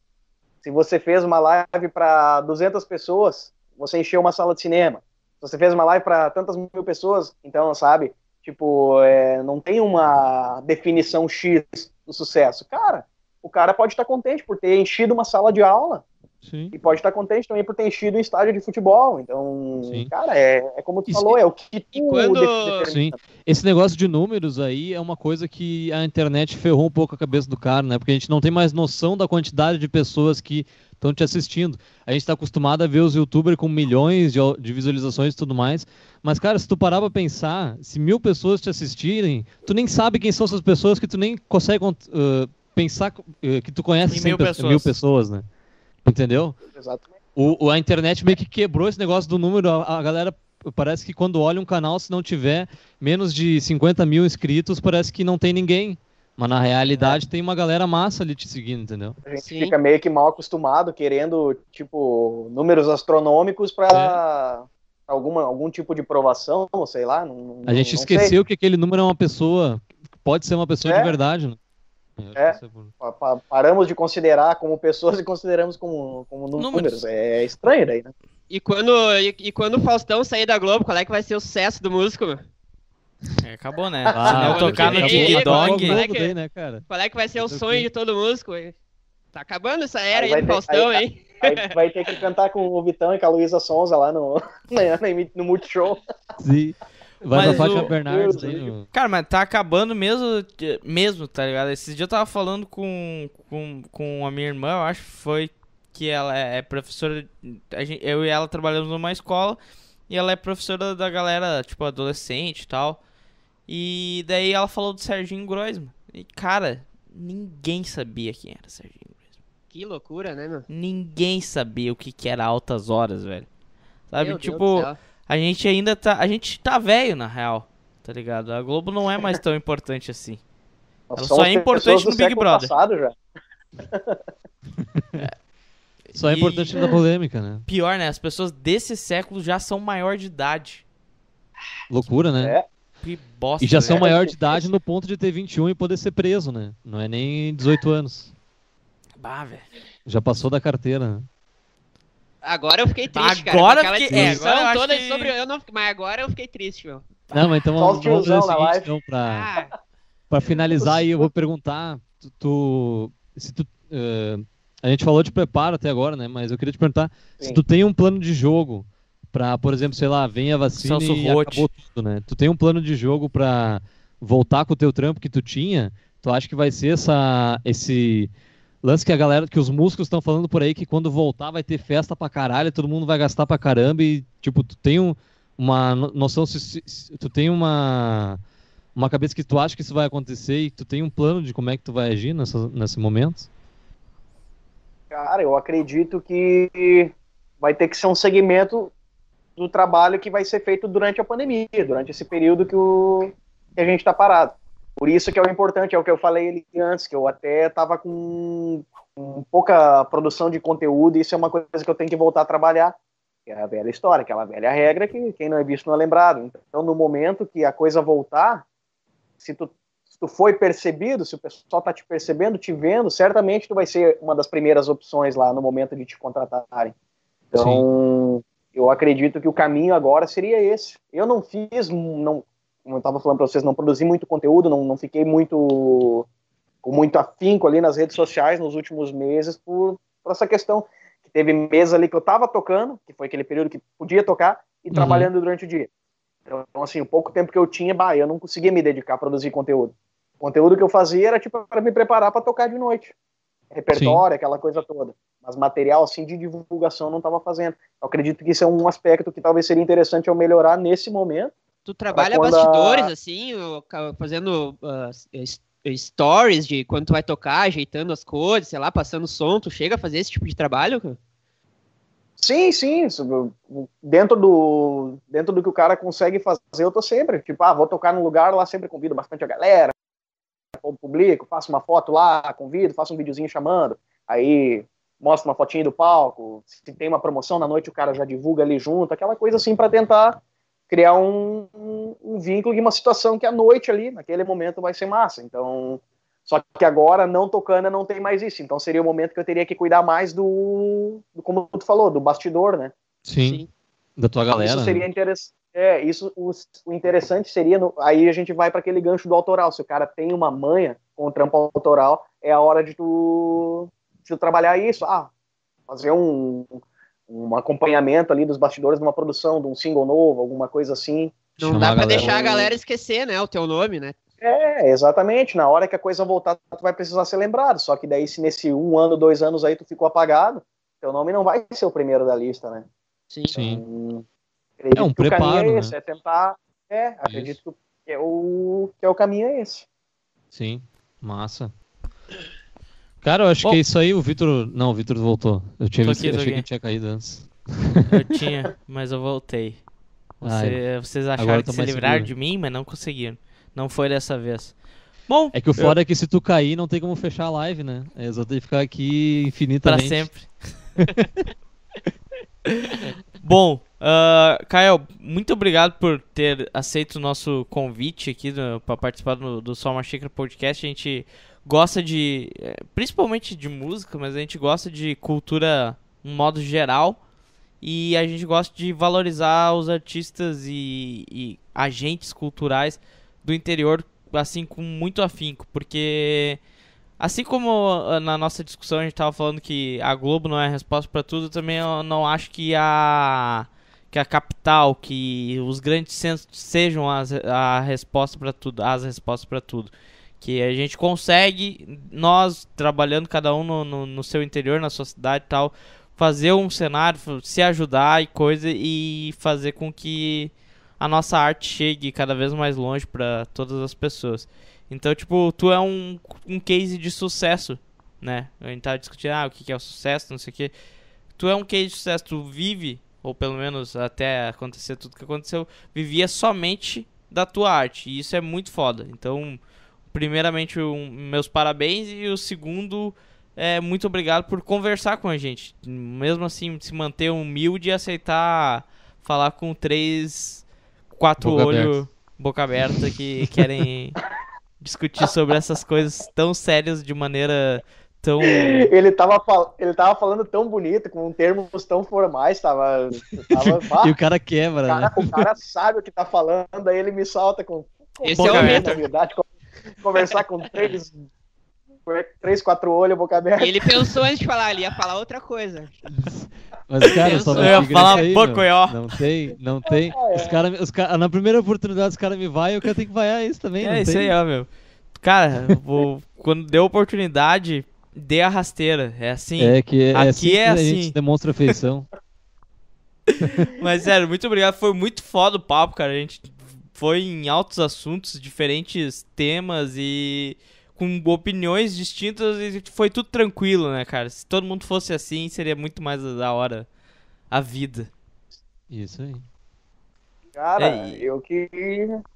Se você fez uma live para 200 pessoas, você encheu uma sala de cinema. Se você fez uma live para tantas mil pessoas, então, sabe? Tipo, é, não tem uma definição X do sucesso. Cara, o cara pode estar contente por ter enchido uma sala de aula. Sim. E pode estar contente também por ter enchido um estádio de futebol. Então, Sim. cara, é, é como tu falou, é o que tu quando... Sim. Esse negócio de números aí é uma coisa que a internet ferrou um pouco a cabeça do cara, né? Porque a gente não tem mais noção da quantidade de pessoas que estão te assistindo. A gente está acostumado a ver os youtubers com milhões de, de, visualizações e tudo mais. Mas, cara, se tu parar pra pensar, se mil pessoas te assistirem, tu nem sabe quem são essas pessoas que tu nem consegue uh, pensar uh, que tu conhece mil pessoas. mil pessoas, né? Entendeu? Exatamente. O, a internet meio que quebrou esse negócio do número. A, a, galera parece que quando olha um canal, se não tiver menos de 50 mil inscritos, parece que não tem ninguém. Mas na realidade é. tem uma galera massa ali te seguindo, entendeu? A gente Sim. fica meio que mal acostumado, querendo, tipo, números astronômicos para é. alguma, algum tipo de provação, sei lá. Não, a gente esqueceu sei. que aquele número é uma pessoa, pode ser uma pessoa é. de verdade, né? É, é paramos de considerar como pessoas e consideramos como, como números. números. É estranho daí, né? E quando, e, e, quando o Faustão sair da Globo, qual é que vai ser o sucesso do músico, meu? É, acabou, né? Ah, Se não tocar no Ding Dong. Qual, é que, né, qual é que vai ser o sonho de todo músico? Tá acabando essa era aí, aí do ter, Faustão, aí, hein? Aí vai ter que cantar com o Vitão e com a Luísa Sonza lá no, no, no Multishow. Sim. Vai mas na Fátima Bernardes aí. No... Cara, mas tá acabando mesmo, mesmo, tá ligado? Esses dias eu tava falando com, com, com a minha irmã, eu acho que foi que ela é, é professora. Gente, eu e ela trabalhamos numa escola e ela é professora da galera, tipo, adolescente e tal. E daí ela falou do Serginho Groisman. E, cara, ninguém sabia quem era Serginho Groisman. Que loucura, né, meu? Ninguém sabia o que, que era altas horas, velho. Sabe, meu tipo a gente ainda tá. A gente tá velho, na real. Tá ligado? A Globo não é mais tão importante assim. Ela só é importante no Big Brother. já. é. Só é importante na polêmica, né? Pior, né? As pessoas desse século já são maior de idade. Loucura, né? É. Que bosta, e já são maior de idade no ponto de ter 21 e poder ser preso, né? Não é nem 18 anos. Bah, velho. Já passou da carteira, né? Agora eu fiquei triste, agora cara. Fiquei, é, agora toda que... sobre eu não, mas agora eu fiquei triste, meu. Não, mas então vamos, vamos fazer o seguinte, então, pra, ah. pra finalizar aí, eu vou perguntar, tu, tu se tu, uh, a gente falou de preparo até agora, né, mas eu queria te perguntar Sim. se tu tem um plano de jogo pra, por exemplo, sei lá, vem a vacina Celso e Rote. acabou tudo, né, tu tem um plano de jogo pra voltar com o teu trampo que tu tinha, tu acha que vai ser essa, esse Lance que a galera, que os músicos estão falando por aí que quando voltar vai ter festa pra caralho, todo mundo vai gastar pra caramba e, tipo, tu tem um, uma noção, se, se, tu tem uma, uma cabeça que tu acha que isso vai acontecer e tu tem um plano de como é que tu vai agir nessa, nesse momento? Cara, eu acredito que vai ter que ser um segmento do trabalho que vai ser feito durante a pandemia, durante esse período que, o, que a gente está parado. Por isso que é o importante, é o que eu falei antes, que eu até estava com, com, pouca produção de conteúdo, e isso é uma coisa que eu tenho que voltar a trabalhar. Que é a velha história, aquela velha regra que quem não é visto não é lembrado. Então, no momento que a coisa voltar, se tu, se tu foi percebido, se o pessoal está te percebendo, te vendo, certamente tu vai ser uma das primeiras opções lá no momento de te contratarem. Então, eu acredito que o caminho agora seria esse. Eu não fiz, não, como eu estava falando para vocês, não produzi muito conteúdo, não, não fiquei muito com muito afinco ali nas redes sociais nos últimos meses por, por essa questão que teve meses ali que eu estava tocando, que foi aquele período que podia tocar e uhum. trabalhando durante o dia. Então, assim, o pouco tempo que eu tinha, bah, eu não conseguia me dedicar a produzir conteúdo. O conteúdo que eu fazia era tipo para me preparar para tocar de noite. Repertório, Sim. aquela coisa toda. Mas material assim de divulgação não estava fazendo. Eu acredito que isso é um aspecto que talvez seria interessante eu melhorar nesse momento Tu trabalha bastidores, a... assim, fazendo uh, stories de quando tu vai tocar, ajeitando as coisas, sei lá, passando som, tu chega a fazer esse tipo de trabalho? Sim, sim. Dentro do, dentro do que o cara consegue fazer, eu tô sempre. Tipo, ah, vou tocar num lugar lá, sempre convido bastante a galera, publico, faço uma foto lá, convido, faço um videozinho chamando. Aí mostro uma fotinha do palco. Se tem uma promoção na noite, o cara já divulga ali junto, aquela coisa assim para tentar criar um, um, um vínculo e uma situação que à noite ali, naquele momento, vai ser massa. Então, só que agora, não tocando, não tem mais isso. Então seria o momento que eu teria que cuidar mais do, do como tu falou, do bastidor, né? Sim. Sim. Da tua galera. Isso seria interessante. É, isso o, o interessante seria no, aí a gente vai para aquele gancho do autoral. Se o cara tem uma manha com o trampo autoral, é a hora de tu, de tu trabalhar isso. Ah, fazer um, um acompanhamento ali dos bastidores de uma produção, de um single novo, alguma coisa assim. Não dá para deixar a galera esquecer, né, o teu nome, né? É, exatamente. Na hora que a coisa voltar, tu vai precisar ser lembrado. Só que daí, se nesse um ano, dois anos aí tu ficou apagado, teu nome não vai ser o primeiro da lista, né? Sim. Sim. Então, é um que preparo, o caminho é esse, né? é tentar. É, acredito Isso. que é, o, que é o caminho é esse. Sim, massa. Cara, eu acho Bom, que é isso aí. O Vitor. Não, o Vitor voltou. Eu tinha visto, aqui, achei que tinha caído antes. Eu tinha, mas eu voltei. Você, vocês acharam que se livraram seguro. de mim, mas não conseguiram. Não foi dessa vez. Bom. É que o foda eu... é que se tu cair, não tem como fechar a live, né? É só tem que ficar aqui infinitamente. Pra sempre. Bom, uh, Kael, muito obrigado por ter aceito o nosso convite aqui para participar do, do Só Uma Xícara Podcast. A gente gosta de. É, principalmente de música, mas a gente gosta de cultura um modo geral. E a gente gosta de valorizar os artistas e, e agentes culturais do interior, assim, com muito afinco. Porque. Assim como ah, na nossa discussão a gente estava falando que a Globo não é a resposta para tudo, também eu não acho que a que a capital, que os grandes centros sejam as, a resposta para tudo, as respostas para tudo que a gente consegue, nós trabalhando cada um no, no, no, seu interior, na sua cidade e tal, fazer um cenário, se ajudar e coisa e fazer com que a nossa arte chegue cada vez mais longe para todas as pessoas. Então, tipo, tu é um, um case de sucesso, né? A gente tava discutindo, ah, o que é o sucesso, não sei o que. Tu é um case de sucesso, tu vive, ou pelo menos até acontecer tudo que aconteceu, vivia somente da tua arte. E isso é muito foda. Então, primeiramente, um, meus parabéns e o segundo, é, muito obrigado por conversar com a gente. Mesmo assim, se manter humilde e aceitar falar com três, quatro olhos, boca aberta, que querem discutir sobre essas coisas tão sérias de maneira tão. Ele tava, ele tava falando tão bonito, com termos tão formais, tava. tava e o cara quebra, o cara, né? O cara sabe o que tá falando, aí ele me salta com. com Esse é o Vitor. Conversar com três, três, quatro olhos, boca aberta. Ele pensou antes de falar, ele ia falar outra coisa. Mas, cara, só eu ia falar aí, bocoió. Não tem, não tem. É, os cara, os cara, na primeira oportunidade os caras me vai, eu quero ter que vaiar isso também. É isso tem. aí, ó, meu. Cara, vou, quando deu oportunidade, dê a rasteira. É assim. É que é, aqui assim é assim. A gente demonstra afeição. Mas, sério, muito obrigado. Foi muito foda o papo, cara. A gente foi em altos assuntos, diferentes temas e com opiniões distintas e foi tudo tranquilo, né, cara? Se todo mundo fosse assim, seria muito mais da hora a vida. Isso aí. Cara, é, eu que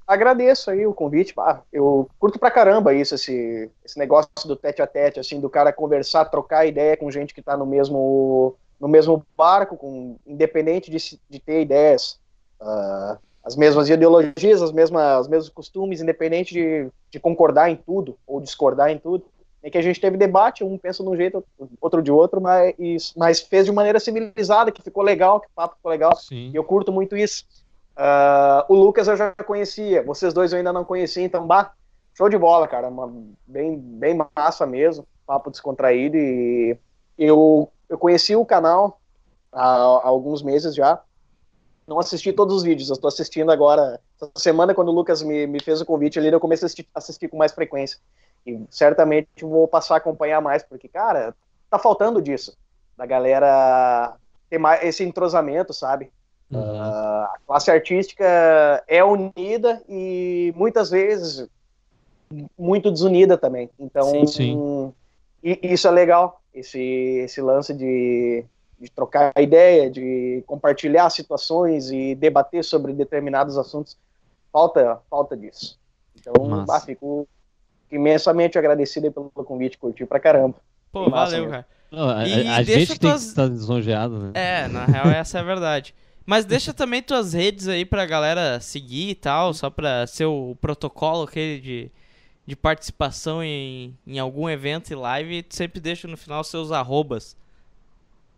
agradeço aí o convite. Ah, eu curto pra caramba isso, esse, esse negócio do tete a tete, assim, do cara conversar, trocar ideia com gente que tá no mesmo, no mesmo barco, com, independente de, de ter ideias uh, as mesmas ideologias, as mesmas, os mesmos costumes, independente de, de concordar em tudo ou discordar em tudo. é que a gente teve debate, um pensa de um jeito, outro de outro, mas, mas fez de maneira civilizada, que ficou legal, que o papo ficou legal, Sim. e eu curto muito isso. Uh, o Lucas eu já conhecia, vocês dois eu ainda não conhecia, então, bah, show de bola, cara, uma, bem, bem massa mesmo, papo descontraído, e eu, eu conheci o canal há, há alguns meses já, não assisti todos os vídeos, eu estou assistindo agora, essa semana quando o Lucas me, me fez o convite ali, eu comecei a assistir, assistir com mais frequência, e certamente vou passar a acompanhar mais, porque, cara, tá faltando disso. Da galera ter mais esse entrosamento, sabe? Uhum. Uh, a classe artística é unida e muitas vezes muito desunida também. Então, sim, sim. isso é legal, esse, esse lance de, de trocar ideia, de compartilhar situações e debater sobre determinados assuntos. Falta, falta disso. Então, bah, fico imensamente agradecido pelo convite, curtiu pra caramba. Pô, valeu, cara. Não, a, a gente tuas... tem que estar lisonjeado, né? É, na real essa é a verdade. Mas deixa também tuas redes aí pra galera seguir e tal, só pra ser o protocolo aquele de, de participação em, em algum evento e live, tu sempre deixa no final seus arrobas.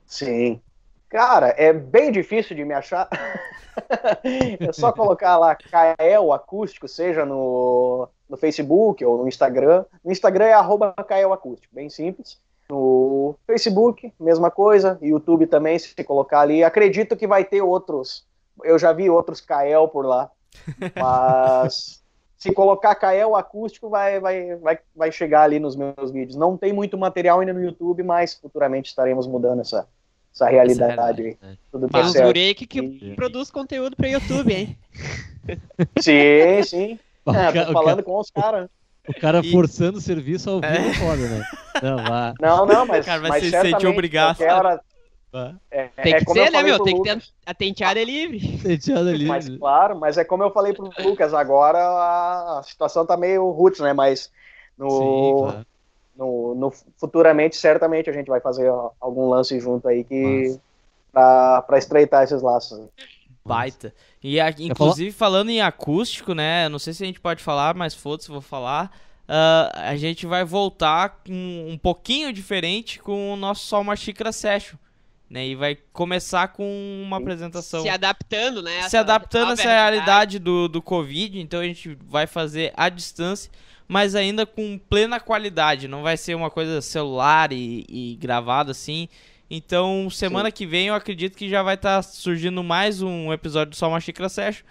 Sim. Cara, é bem difícil de me achar. é só colocar lá Kael Acústico, seja no, no Facebook ou no Instagram. No Instagram é arroba Kael Acústico, bem simples. No Facebook, mesma coisa. YouTube também, se colocar ali. Acredito que vai ter outros. Eu já vi outros Kael por lá. Mas se colocar Kael Acústico, vai, vai, vai, vai chegar ali nos meus vídeos. Não tem muito material ainda no YouTube, mas futuramente estaremos mudando essa, essa realidade aí. É. Tudo Tem tá uns guri que, que produz conteúdo pra YouTube, hein? Sim, sim. É, tô falando com os caras. O cara E- forçando o serviço ao vivo É. é foda, né? Não, vá. Não, não, mas, Cara, vai mas se sentir obrigado. hora- é, Tem é que como eu ser, né, falei meu? Tem que Lucas, ter. A tenteada é livre. Tenteado ali. Mas claro, mas é como eu falei pro Lucas, agora a, a situação tá meio roots, né? Mas no, Sim, claro. No, no- futuramente, certamente a gente vai fazer algum lance junto aí que pra estreitar esses laços. Baita. E a- inclusive falando em acústico, né? Não sei se a gente pode falar, mas foda-se, vou falar. Ah, a gente vai voltar um, um pouquinho diferente com o nosso Só Uma Xícara Session. Né? E vai começar com uma apresentação. Se adaptando, né? se essa adaptando a essa realidade do, do Covid, então a gente vai fazer à distância, mas ainda com plena qualidade, não vai ser uma coisa celular e, e gravado assim. Então, semana que vem eu acredito que já vai estar surgindo mais um episódio do Só Uma Xícara Session.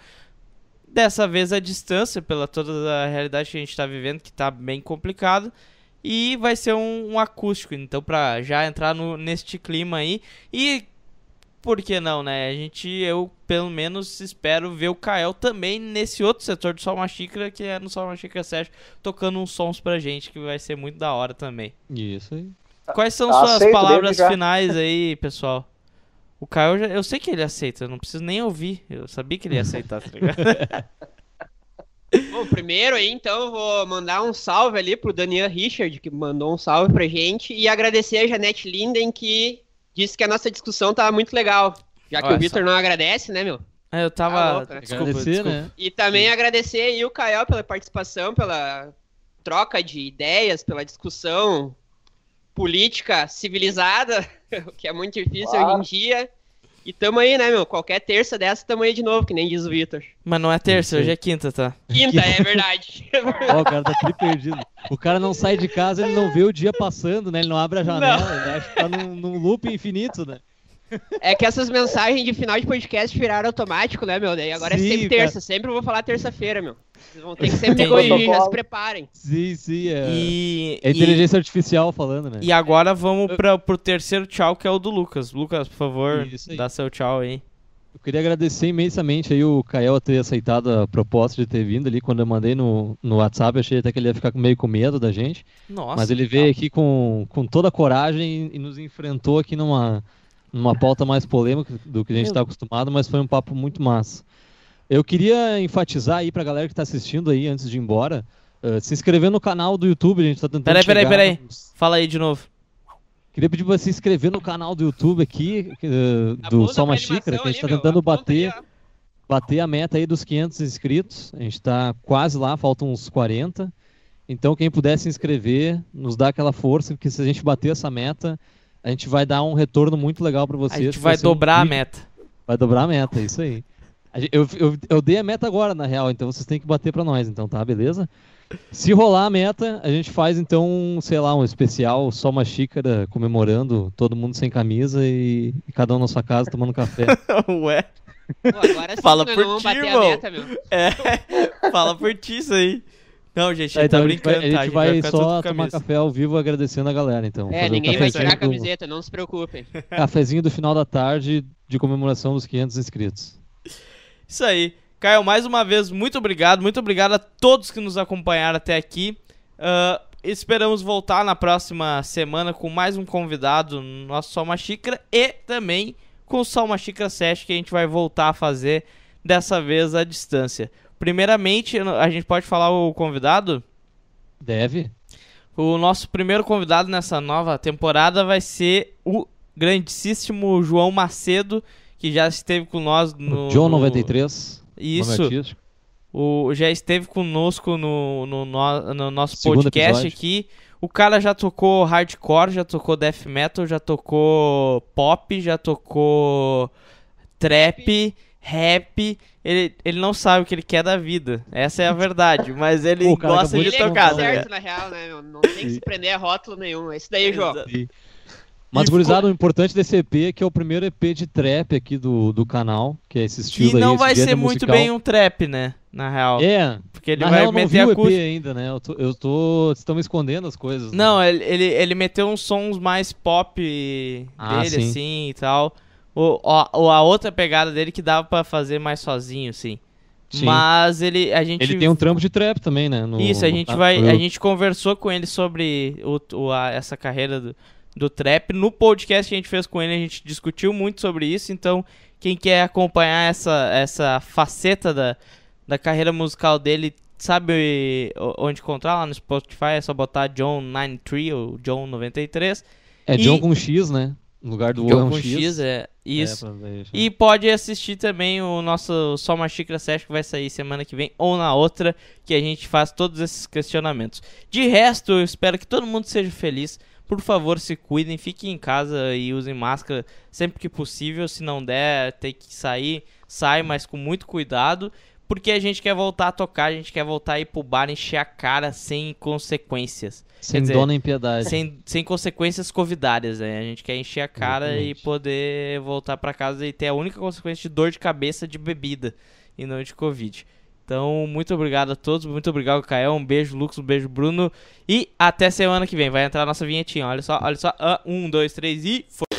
Dessa vez à distância, pela toda a realidade que a gente está vivendo, que está bem complicado. E vai ser um, um acústico, então pra já entrar no, neste clima aí. E por que não, né? A gente, eu pelo menos espero ver o Kael também nesse outro setor do Só Uma Xícara, que é no Só Uma Xícara Sérgio, tocando uns sons pra gente, que vai ser muito da hora também. Isso aí. Quais são tá suas palavras finais aí, pessoal? O Kael, já, eu sei que ele aceita, eu não preciso nem ouvir. Eu sabia que ele ia aceitar, tá ligado? Bom, primeiro aí, então, eu vou mandar um salve ali pro Daniel Richard, que mandou um salve pra gente, e agradecer a Janete Linden, que disse que a nossa discussão tava muito legal. Já que Olha o Vitor não agradece, né, meu? É, eu Tá tava. né? desculpa, Agradecer, desculpa. né? E também agradecer aí o Kael pela participação, pela troca de ideias, pela discussão política civilizada, o que é muito difícil Claro. hoje em dia. E tamo aí, né, meu? Qualquer terça dessa tamo aí de novo, que nem diz o Vitor. Mas não é terça, hoje é quinta, tá? Quinta, é verdade. Ó, o cara tá tudo perdido. O cara não sai de casa, ele não vê o dia passando, né? Ele não abre a janela, ele acha que tá num, num loop infinito, né? É que essas mensagens de final de podcast viraram automático, né, meu? Daí agora é Sim, sempre cara. terça. Sempre eu vou falar terça-feira, meu. Vocês vão ter que sempre me corrigir, já se preparem. Sim, sim, é. E, É inteligência artificial falando, né? e, e agora vamos pra, pro terceiro tchau, que é o do Lucas. Lucas, por favor, dá seu tchau aí. Eu queria agradecer imensamente aí o Kael a ter aceitado a proposta de ter vindo ali. Quando eu mandei no, no WhatsApp, eu achei até que ele ia ficar meio com medo da gente. Nossa. Mas ele veio aqui com, com toda a coragem e nos enfrentou aqui numa, numa pauta mais polêmica do que a gente está acostumado, mas foi um papo muito massa. Eu queria enfatizar aí pra galera que tá assistindo aí antes de ir embora, eh, se inscrever no canal do YouTube, a gente tá tentando Peraí, peraí, chegar peraí. nos- Fala aí de novo. Queria pedir pra se inscrever no canal do YouTube aqui, eh, do Só Uma Xícara, que a gente tá meu. tentando bater aí, bater a meta aí dos 500 inscritos. A gente tá quase lá, faltam uns 40. Então, quem puder se inscrever, nos dá aquela força, porque se a gente bater essa meta, a gente vai dar um retorno muito legal para vocês. A gente vai dobrar um... a meta. Vai dobrar a meta, isso aí. Eu, eu, eu dei a meta agora, na real, então vocês têm que bater para nós, então, tá? Beleza? Se rolar a meta, a gente faz então, sei lá, um especial, só uma xícara comemorando, todo mundo sem camisa e, e cada um na sua casa tomando café. Ué. Pô, agora sim, Fala por ti, bater irmão. a meta, meu. É, fala por ti isso aí. Não, gente, tá brincando, a gente vai, tá? a gente vai ficar só tomar café ao vivo agradecendo a galera, então. É, Fazer um ninguém vai tirar a do- camiseta, não se preocupem. Cafezinho do final da tarde de comemoração dos 500 inscritos. Isso aí. Caio, mais uma vez, muito obrigado. Muito obrigado a todos que nos acompanharam até aqui. Ah, esperamos voltar na próxima semana com mais um convidado no nosso Só Uma Xícara e também com o Só Uma Xícara Session que a gente vai voltar a fazer dessa vez à distância. Primeiramente, a gente pode falar o convidado? Deve? O nosso primeiro convidado nessa nova temporada vai ser o grandíssimo João Macedo, que já esteve com nós no. o John no- 93. nome Isso. O, já esteve conosco no, no, no- no nosso Segundo podcast episódio. aqui. O cara já tocou hardcore, já tocou death metal, já tocou pop, já tocou trap, rap. Ele, ele não sabe o que ele quer da vida. Essa é a verdade. Mas ele Pô, cara gosta de de Ele é tocar, né? certo, na real, né? Não tem que se prender a rótulo nenhum. É isso daí, João. Mas, E gurizada, o importante desse EP é que é o primeiro EP de trap aqui do, do canal, que é esse estilo Que aí, não esse vai ser muito musical. bem um trap, né? Na real. É, Porque ele na vai real, eu não vi meter o EP ainda, né? Eu tô, eu tô estamos escondendo as coisas. né? Não, ele, ele, ele meteu uns sons mais pop Ah, dele, sim. assim, e tal. O, o- a outra pegada dele que dava pra fazer mais sozinho, assim. Sim. Mas ele, a gente... Ele tem um trampo de trap também, né? no- Isso, a gente tá- vai... A gente conversou com ele sobre o, o- a- essa carreira do, do trap. No podcast que a gente fez com ele, a gente discutiu muito sobre isso. Então, quem quer acompanhar essa, essa faceta da, da carreira musical dele, sabe onde encontrar lá no Spotify? É só botar John93 ou John93. É John e- com X, né? No lugar do O é John um com X. X, é isso. É, pra deixar. E pode assistir também o nosso Só Uma Xícara Session que vai sair semana que vem ou na outra, que a gente faz todos esses questionamentos. De resto, eu espero que todo mundo seja feliz. Por favor, se cuidem, fiquem em casa e usem máscara sempre que possível. Se não der, ter que sair, sai, mas com muito cuidado. Porque a gente quer voltar a tocar, a gente quer voltar a ir pro bar, encher a cara sem consequências. Sem dizer, nem piedade. Sem, sem consequências covidárias, né? A gente quer encher a cara Exatamente. e poder voltar pra casa e ter a única consequência de dor de cabeça de bebida e não de Covid. Então, muito obrigado a todos, muito obrigado, Caio. Um beijo, Lucas, um beijo, Bruno. E até semana que vem. Vai entrar a nossa vinhetinha. Olha só, olha só. Ah, um, dois, três e. Foi.